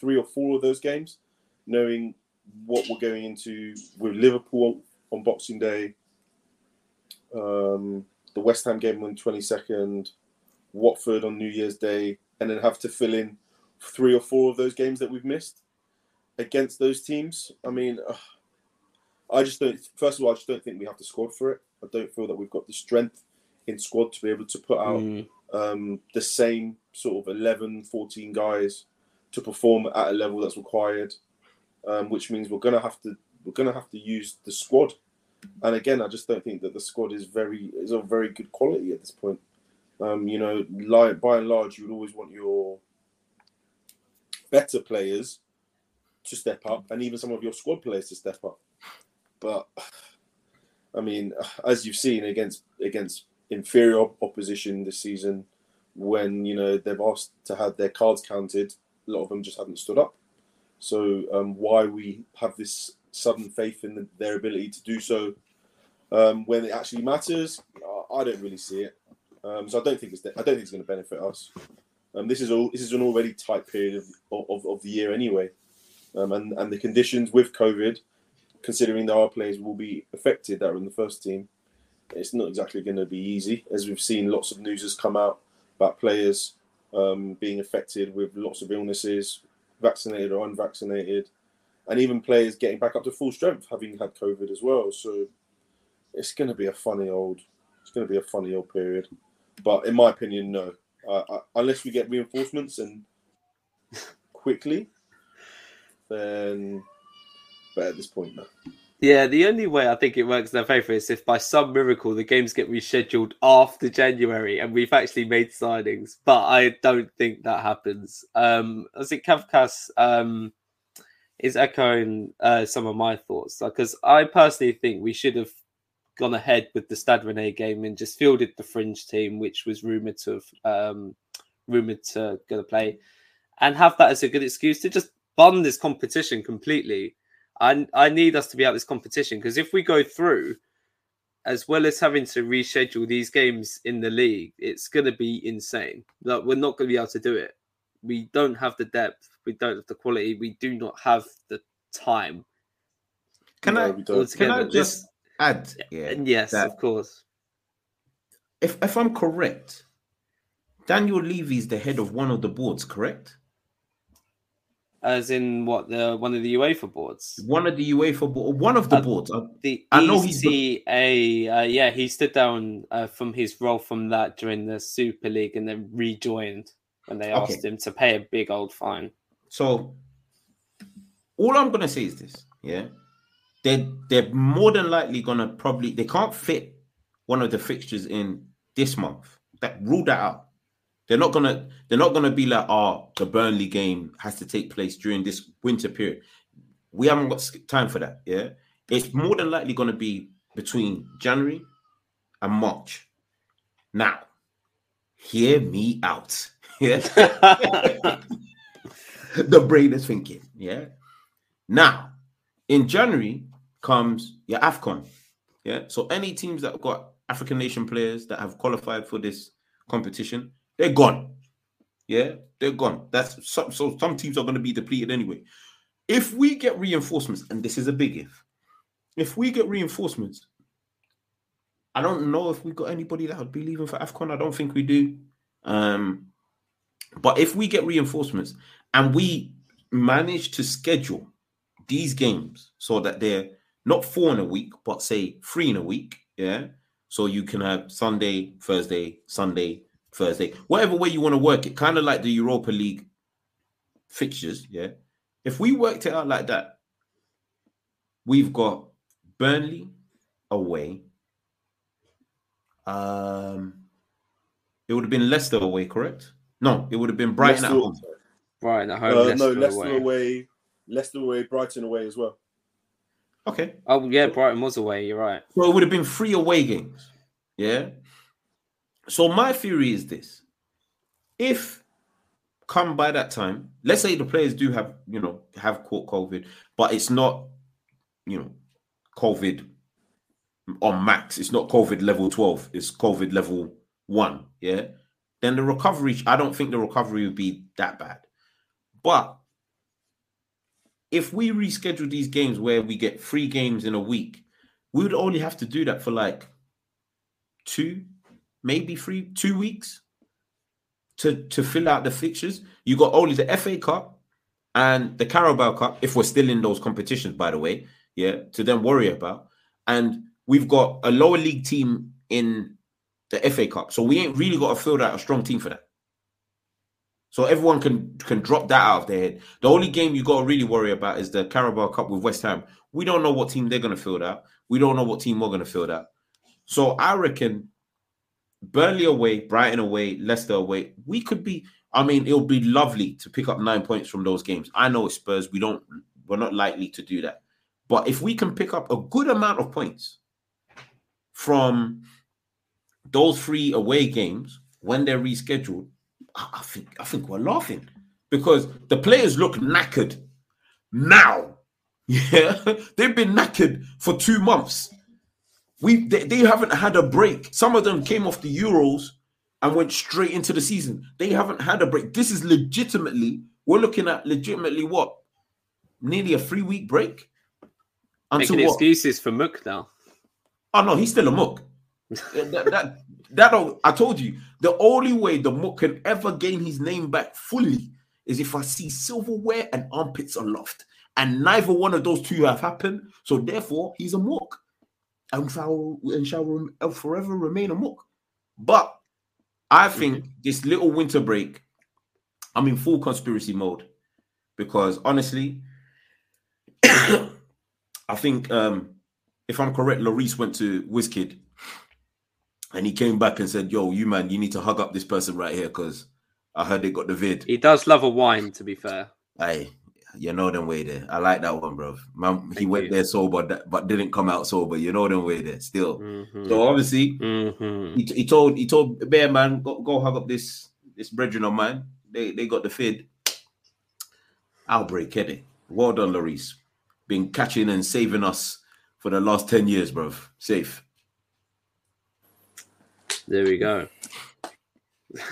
Speaker 4: three or four of those games, knowing what we're going into with Liverpool on Boxing Day, um, the West Ham game on twenty second, Watford on New Year's Day, and then have to fill in three or four of those games that we've missed against those teams. I mean, uh, I just don't. First of all, I just don't think we have the squad for it. I don't feel that we've got the strength in squad to be able to put out
Speaker 2: Mm.
Speaker 4: um, the same sort of 11, 14 guys to perform at a level that's required, um, which means we're gonna have to we're gonna have to use the squad. And again, I just don't think that the squad is very is of very good quality at this point. Um, you know, like by and large, you would always want your better players to step up, and even some of your squad players to step up. But I mean, as you've seen against against inferior opposition this season, when you know they've asked to have their cards counted, a lot of them just haven't stood up. So um, why we have this sudden faith in the, their ability to do so, Um, when it actually matters, I don't really see it. Um, so I don't think it's I don't think it's going to benefit us. Um, this is all this is an already tight period of, of, of the year anyway, um, and and the conditions with COVID, considering that our players will be affected that are in the first team, it's not exactly going to be easy. As we've seen, lots of news has come out about players um, being affected with lots of illnesses, vaccinated or unvaccinated, and even players getting back up to full strength having had COVID as well. So it's going to be a funny old, it's going to be a funny old period. But in my opinion, no. Uh, uh, unless we get reinforcements and *laughs* quickly, then. But at this point, no.
Speaker 2: Yeah, the only way I think it works in their favour is if by some miracle the games get rescheduled after January and we've actually made signings. But I don't think that happens. Um, I think Kavkas um, is echoing uh, some of my thoughts because I personally think we should have gone ahead with the Stade Rennais game and just fielded the fringe team, which was rumored to have um, rumored to going to play, and have that as a good excuse to just bun this competition completely. I I need us to be out this competition because if we go through, as well as having to reschedule these games in the league, it's going to be insane. Like we're not going to be able to do it. We don't have the depth. We don't have the quality. We do not have the time.
Speaker 3: Can
Speaker 4: No,
Speaker 3: I? Can I just add? Yeah.
Speaker 2: Yes, of course.
Speaker 3: If if I'm correct, Daniel Levy is the head of one of the boards, correct?
Speaker 2: As in what the one of the UEFA boards,
Speaker 3: One of the UEFA board, one of the
Speaker 2: Uh,
Speaker 3: boards.
Speaker 2: The
Speaker 3: I know
Speaker 2: ECA. Uh, yeah, he stood down uh, from his role from that during the Super League and then rejoined when they
Speaker 3: Okay.
Speaker 2: asked him to pay a big old fine.
Speaker 3: So all I'm gonna say is this, yeah. They're they're more than likely gonna probably they can't fit one of the fixtures in this month. That rule that out. They're not gonna they're not gonna be like, oh, the Burnley game has to take place during this winter period. We haven't got time for that. Yeah. It's more than likely gonna be between January and March. Now, hear me out. Yeah. *laughs* the brain is thinking. Yeah. Now, in January comes your AFCON. Yeah. So any teams that have got African nation players that have qualified for this competition, they're gone. Yeah, they're gone. That's so, so some teams are going to be depleted anyway. If we get reinforcements, and this is a big if, if we get reinforcements, I don't know if we got anybody that would be leaving for AFCON. I don't think we do. Um, but if we get reinforcements and we manage to schedule these games so that they're not four in a week, but say three in a week, yeah. So you can have Sunday, Thursday, Sunday, Thursday, whatever way you want to work it, kind of like the Europa League fixtures, yeah. If we worked it out like that, we've got Burnley away. Um, it would have been Leicester away, correct? No, it would have been Brighton
Speaker 4: Leicester,
Speaker 3: at home.
Speaker 2: Right at home.
Speaker 4: uh,
Speaker 2: Leicester
Speaker 4: no, Leicester
Speaker 2: away.
Speaker 4: away. Leicester away, Brighton away as well.
Speaker 3: Okay,
Speaker 2: Oh yeah, Brighton was away. You're right.
Speaker 3: so it would have been three away games. Yeah. So my theory is this: if come by that time, let's say the players do have, you know, have caught COVID, but it's not, you know, COVID on max. It's not COVID level 12, it's COVID level one. Yeah. Then the recovery, I don't think the recovery would be that bad. But if we reschedule these games where we get three games in a week, we would only have to do that for like two, maybe three, two weeks to to fill out the fixtures. You got only the FA Cup and the Carabao Cup, if we're still in those competitions, by the way, yeah, to then worry about. And we've got a lower league team in the FA Cup, so we ain't really got to fill out a strong team for that. So everyone can can drop that out of their head. The only game you got to really worry about is the Carabao Cup with West Ham. We don't know what team they're going to fill out. We don't know what team we're going to fill out. So I reckon Burnley away, Brighton away, Leicester away. We could be. I mean, it'll be lovely to pick up nine points from those games. I know it's Spurs. We don't. We're not likely to do that. But if we can pick up a good amount of points from those three away games when they're rescheduled, I think I think we're laughing because the players look knackered now. *laughs* Yeah, they've been knackered for two months. We they, they haven't had a break. Some of them came off the Euros and went straight into the season. They haven't had a break. This is legitimately, we're looking at legitimately what? Nearly a three week break.
Speaker 2: Until Making what? excuses for Mook now.
Speaker 3: Oh no, he's still a Mook. That, that, that I told you the only way the Mook can ever gain his name back fully is if I see silverware and armpits aloft. And neither one of those two have happened. So therefore, he's a Mook. And shall, and shall forever remain a Mook. But I think mm-hmm. this little winter break, I'm in full conspiracy mode. Because honestly, *coughs* I think um, if I'm correct, Lloris went to Wizkid and he came back and said, Yo, you man, you need to hug up this person right here because I heard they got the vid.
Speaker 2: He does love a wine, to be fair.
Speaker 3: Hey, you know them way there. I like that one, bro. Man, he went there sober, but didn't come out sober. You know them way there still. Mm-hmm. So obviously, mm-hmm. he, he, told he told Bear Man go, go hug up this this brethren of mine. They they got the fid. Outbreak, it. Well done, Lloris. Been catching and saving us for the last ten years, bro. Safe.
Speaker 2: There we go.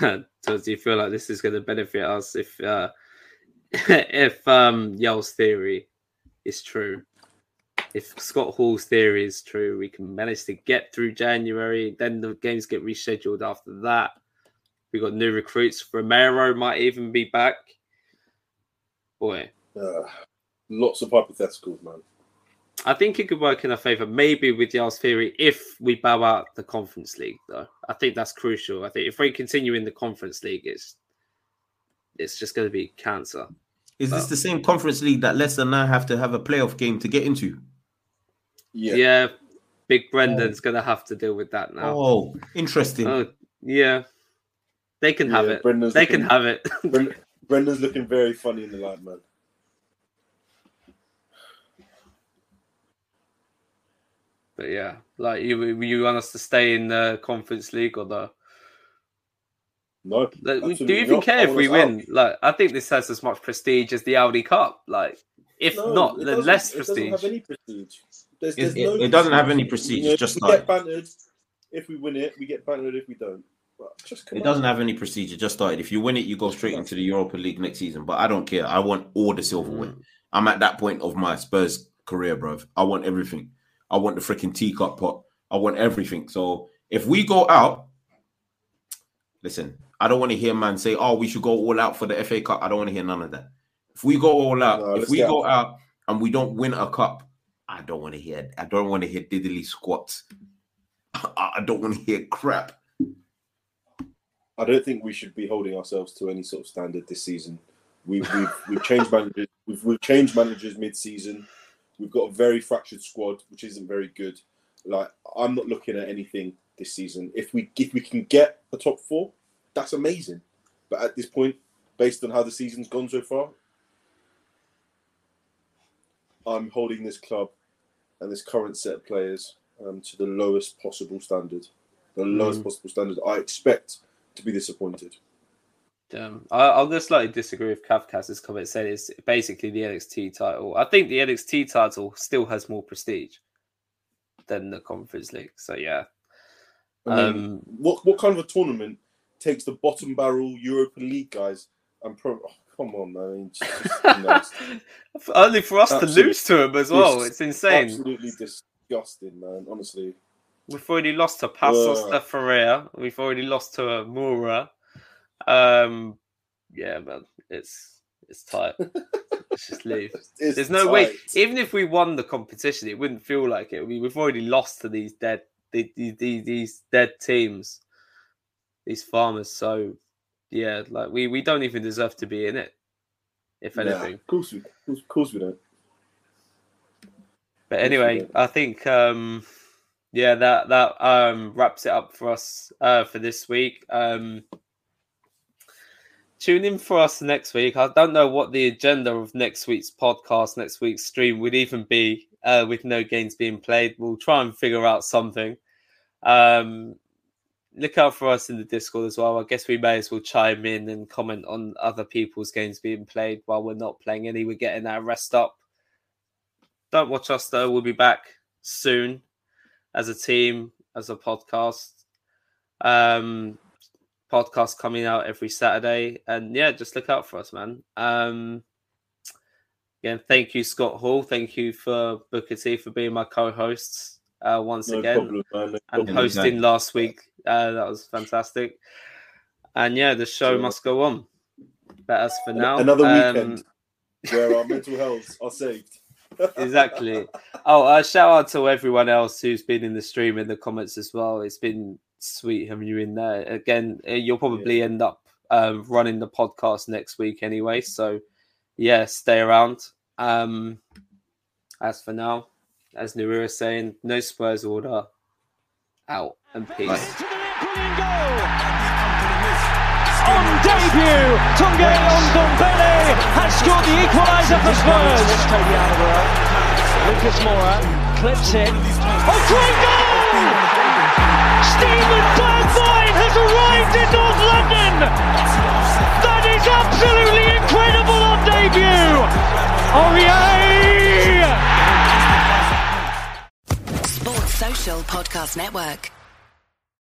Speaker 2: *laughs* Does you feel like this is going to benefit us if uh, *laughs* if um, Yell's theory is true? If Scott Hall's theory is true, we can manage to get through January. Then the games get rescheduled after that. We got new recruits. Romero might even be back. Boy,
Speaker 4: uh, lots of hypotheticals, man.
Speaker 2: I think it could work in our favour, maybe with Yale's theory, if we bow out the Conference League, though. I think that's crucial. I think if we continue in the Conference League, it's it's just going to be cancer.
Speaker 3: Is but, this the same Conference League that Leicester now have to have a playoff game to get into?
Speaker 2: Yeah. Yeah. Big Brendan's oh. going to have to deal with that now.
Speaker 3: Oh, interesting. Oh,
Speaker 2: yeah. They can have yeah, it. Brendan's they looking, can have it. *laughs*
Speaker 4: Brendan's looking very funny in the light, man.
Speaker 2: But yeah, like you, you want us to stay in the Conference League or the?
Speaker 4: No.
Speaker 2: Like, do you even not. care if we win? Out. Like, I think this has as much prestige as the Audi Cup. Like, if no, not, then less prestige.
Speaker 4: It doesn't have any prestige.
Speaker 3: There's, there's it, no it, doesn't have any prestige. You know, just
Speaker 4: we like... get bantered if we win it. We get bantered if we don't.
Speaker 3: But just it doesn't have any prestige. It just started. If you win it, you go straight into the Europa League next season. But I don't care. I want all the silverware. Mm. I'm at that point of my Spurs career, bro. I want everything. I want the freaking teacup pot. I want everything. So if we go out, listen, I don't want to hear man say, "Oh, we should go all out for the FA Cup." I don't want to hear none of that. If we go all out, no, if we go out and we don't win a cup, I don't want to hear. I don't want to hear diddly squats. *laughs* I don't want to hear crap.
Speaker 4: I don't think we should be holding ourselves to any sort of standard this season. We've we've, we've changed managers. We've, we've changed managers mid-season. We've got a very fractured squad, which isn't very good. Like I'm not looking at anything this season. If we if we can get a top four, that's amazing. But at this point, based on how the season's gone so far, I'm holding this club and this current set of players um, to the lowest possible standard. The lowest mm. possible standard. I expect to be disappointed.
Speaker 2: Um, I, will just slightly disagree with Kafka's comment. Saying it's basically the NXT title. I think the NXT title still has more prestige than the Conference League. So yeah.
Speaker 4: I mean, um, what what kind of a tournament takes the bottom barrel European League guys and pro? Oh, come on, man! I mean, just, *laughs*
Speaker 2: Only for us to lose to them as well. It's insane.
Speaker 4: Absolutely disgusting, man. Honestly.
Speaker 2: We've already lost to Paços uh, de Ferreira. We've already lost to Mura. Um, yeah, man, it's it's tight. *laughs* Let's just leave. It's There's no tight. way. Even if we won the competition, it wouldn't feel like it. We, we've already lost to these dead these, these, these dead teams, these farmers. So yeah, like we we don't even deserve to be in it. If anything,
Speaker 4: yeah, of course we, of course we don't.
Speaker 2: But anyway, I think um, yeah, that that um, wraps it up for us uh, for this week. Um, tune in for us next week. I don't know what the agenda of next week's podcast, next week's stream would even be uh, with no games being played. We'll try and figure out something. Um, look out for us in the Discord as well. I guess we may as well chime in and comment on other people's games being played while we're not playing any. We're getting our rest up. Don't watch us though. We'll be back soon. as a team, as a podcast. Um, podcast coming out every Saturday, and yeah, just look out for us, man. Um, again, thank you, Scott Hall. Thank you for Booker T for being my co-hosts uh, once
Speaker 4: No
Speaker 2: again
Speaker 4: problem. No
Speaker 2: and
Speaker 4: problem.
Speaker 2: hosting last week. Uh, that was fantastic. And yeah, the show
Speaker 4: Sure.
Speaker 2: must go on. But as for now,
Speaker 4: Another
Speaker 2: um,
Speaker 4: weekend where our mental health are saved. *laughs*
Speaker 2: exactly. Oh, uh, shout out to everyone else who's been in the stream in the comments as well. It's been sweet having you in there. Again, uh, you'll probably end up um, running the podcast next week anyway. So, yeah, stay around. Um, as for now, as Nuru is saying, no Spurs order. Out and peace.
Speaker 3: Bye.
Speaker 1: To the. On debut, Tanguy Ndombele has scored the equaliser for Spurs. Lucas Moura clips it. Oh, great goal! Steven Bergwijn has arrived in North London. That is absolutely incredible on debut. Oh yeah!
Speaker 5: Sports Social Podcast Network.